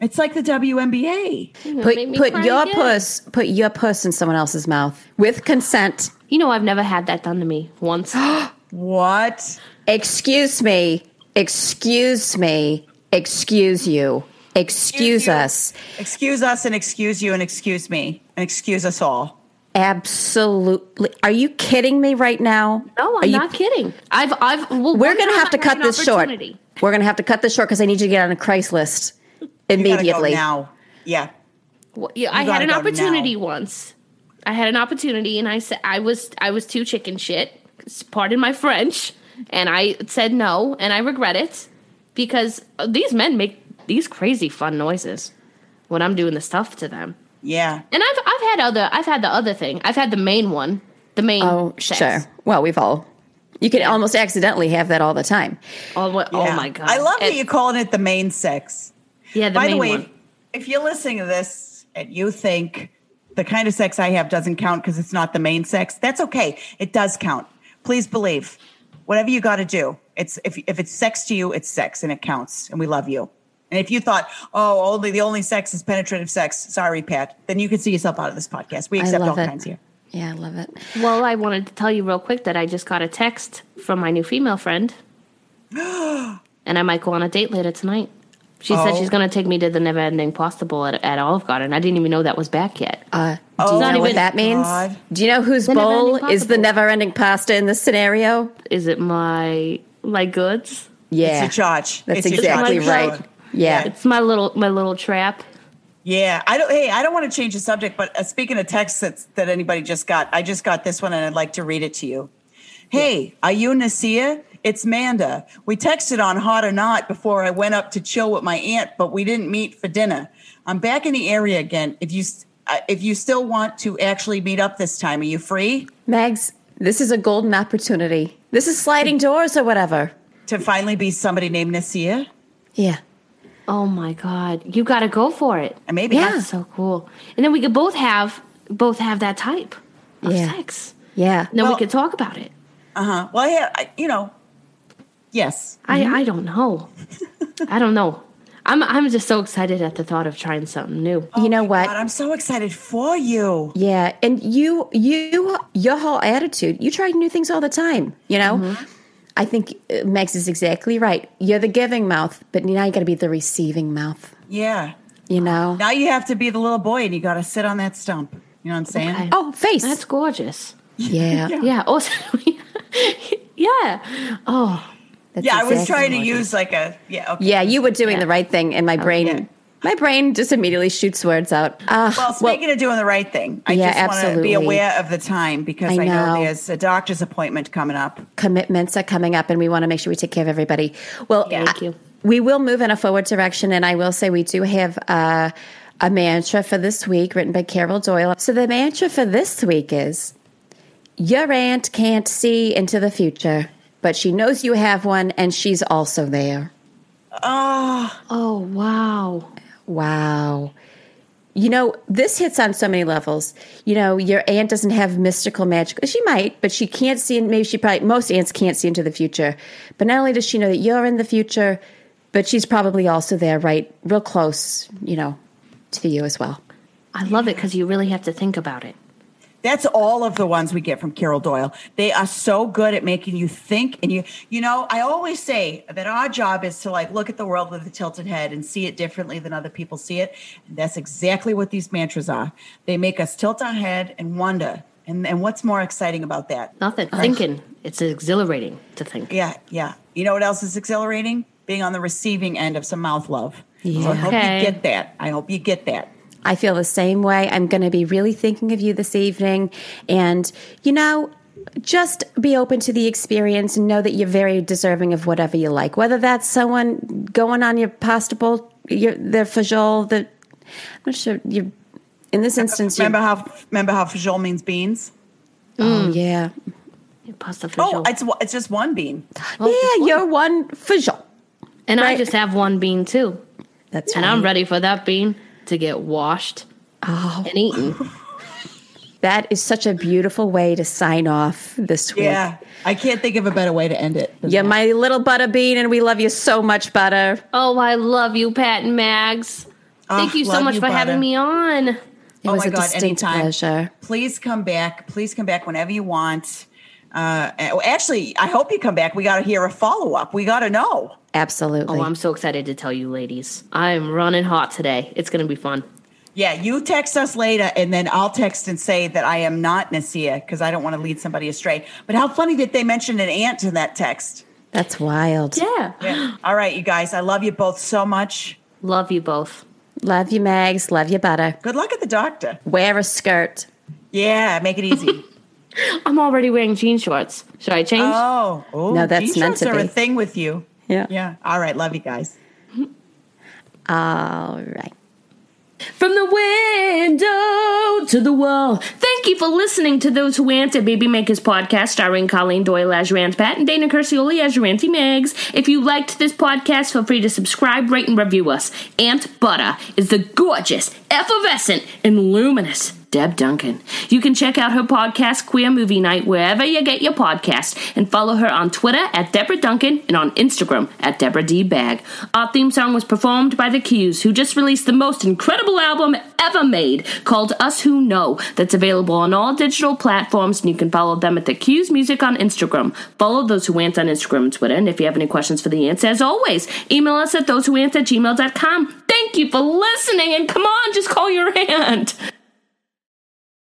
It's like the WNBA. Hmm, put made me put your again. puss put your puss in someone else's mouth with consent. You know, I've never had that done to me once. <gasps> What? Excuse me. Excuse me. Excuse you. Excuse you. us. Excuse us and excuse you and excuse me and excuse us all. Absolutely. Are you kidding me right now? No, Are I'm you- not kidding. I've, I've. Well, We're going to have to cut this short. We're going to have to cut this short because I need you to get on a Craigslist You gotta immediately. go now. Yeah. Well, yeah, I had an opportunity now. once. I had an opportunity, and I said I was I was too chicken shit. Pardon my French, and I said no, and I regret it because these men make these crazy fun noises when I'm doing the stuff to them. Yeah. And I've I've had other I've had the other thing. I've had the main one, the main. Oh, sex. sure. Well, we've all. You can almost accidentally have that all the time. Oh, what, oh my god! I love that you're calling it the main sex. Yeah, the By main the way, one. if, if you're listening to this and you think the kind of sex I have doesn't count because it's not the main sex, that's okay. It does count. Please believe. Whatever you got to do, it's if if it's sex to you, it's sex and it counts, and we love you. And if you thought, oh, only the only sex is penetrative sex, sorry, Pat, then you can see yourself out of this podcast. We accept all it. kinds here. Yeah, I love it. Well, I wanted to tell you real quick that I just got a text from my new female friend, <gasps> and I might go on a date later tonight. She said Oh. she's going to take me to the Never Ending Pasta Bowl at, at Olive Garden. I didn't even know that was back yet. Uh, do Oh, you know not what that means? God. Do you know whose The bowl is the never-ending pasta in this scenario? Is it my my goods? Yeah, It's your charge. That's It's exactly charge. right. Yeah. It's my little my little trap. Yeah, I don't. Hey, I don't want to change the subject, but uh, speaking of texts that's, that anybody just got, I just got this one, and I'd like to read it to you. Hey, are you Nasia? It's Manda. We texted on Hot or Not before I went up to chill with my aunt, but we didn't meet for dinner. I'm back in the area again. If you uh, if you still want to actually meet up this time, are you free Mags, this is a golden opportunity. This is sliding doors or whatever. to finally be somebody named Nasia? Yeah. Oh my god, you got to go for it. And maybe Yeah. That's so cool. And then we could both have both have that type of Yeah. sex. Yeah. Then Well- we could talk about it. Uh huh. Well, yeah, I, you know, yes. I I don't know. <laughs> I don't know. I'm I'm just so excited at the thought of trying something new. you know Oh my what? God, I'm so excited for you. Yeah, and you, you, your whole attitude. You try new things all the time. You know, Mm-hmm. I think Mags is exactly right. You're the giving mouth, but now you got to be the receiving mouth. Yeah. You know. Now you have to be the little boy and you got to sit on that stump. You know what I'm saying? Okay. Oh, face. That's gorgeous. yeah. <laughs> Yeah. Also, <laughs> yeah. Oh, That's Yeah, I was trying to use like a yeah. Okay. Yeah, you were doing Yeah. the right thing, and my brain, yeah. my brain just immediately shoots words out. Uh, Well, speaking of doing the right thing, I Yeah, just want to be aware of the time because I I, know. know. there's a doctor's appointment coming up. commitments are coming up, and we want to make sure we take care of everybody. Well, Thank you. we will move in a forward direction, and I will say we do have uh, a mantra for this week written by Carol Doyle. So the mantra for this week is Your aunt can't see into the future, but she knows you have one, and she's also there. Oh, oh wow. Wow. You know, this hits on so many levels. You know, your aunt doesn't have mystical magic. She might, but she can't see, maybe she probably, most aunts can't see into the future. But not only does she know that you're in the future, but she's probably also there, right, real close, you know, to you as well. I love it because you really have to think about it. That's all of the ones we get from Carol Doyle. They are so good at making you think and you you know, I always say that our job is to like look at the world with a tilted head and see it differently than other people see it. And that's exactly what these mantras are. They make us tilt our head and wonder. And and what's more exciting about that? Nothing. Thinking. It's exhilarating to think. Yeah, yeah. You know what else is exhilarating? Being on the receiving end of some mouth love. So I hope Okay. you get that. I hope you get that. I feel the same way. I'm going to be really thinking of you this evening. And, you know, just be open to the experience and know that you're very deserving of whatever you like. Whether that's someone going on your pasta bowl, your, their fajol, the, I'm not sure, you in this instance, Remember how remember how fajol means beans? oh, mm. yeah. Pasta oh, fajol. Oh, it's it's just one bean. yeah, you're one fajol. and I just have one bean too. That's right. And right. I'm ready for that bean to get washed Oh, and eaten. <laughs> that is such a beautiful way to sign off this week. Yeah, I can't think of a better way to end it. than You're that. my little butter bean, and we love you so much, butter. oh, I love you, Pat and Mags. Thank Oh, you so much you, for Butter. having me on. It Oh was my a God, distinct anytime. pleasure. Please come back. Please come back whenever you want. Uh, oh, actually, I hope you come back. We got to hear a follow up. We got to know. Absolutely. Oh, I'm so excited to tell you, ladies. I'm running hot today. It's going to be fun. Yeah, you text us later, and then I'll text and say that I am not Nasia because I don't want to lead somebody astray. But how funny that they mentioned an aunt in that text. That's wild. Yeah. Yeah. All right, you guys. I love you both so much. Love you both. Love you, Mags. Love you, butter. Good luck at the doctor. Wear a skirt. Yeah, make it easy. <laughs> I'm already wearing jean shorts. Should I change? oh, oh, No, that's jean meant shorts to are a thing with you. Yeah. Yeah. All right. Love you guys. All right. From the window to the wall. Thank you for listening to Those Who Answer Baby Makers podcast, starring Colleen Doyle as your Aunt Pat and Dana Curcioli as Mags. If you liked this podcast, feel free to subscribe, rate, and review us. Aunt Butter is the gorgeous, effervescent, and luminous Deb Duncan. You can check out her podcast, Queer Movie Night, wherever you get your podcast, and follow her on Twitter at Deborah Duncan and on Instagram at Deborah D. Bag. Our theme song was performed by The Q's, who just released the most incredible album ever made called Us Who Know, that's available on all digital platforms, and you can follow them at The Q's Music on Instagram. Follow Those Who Ant on Instagram and Twitter, and if you have any questions for the aunts, as always, email us at thosewhoant at gmail.com. Thank you for listening, and come on, just call your aunt.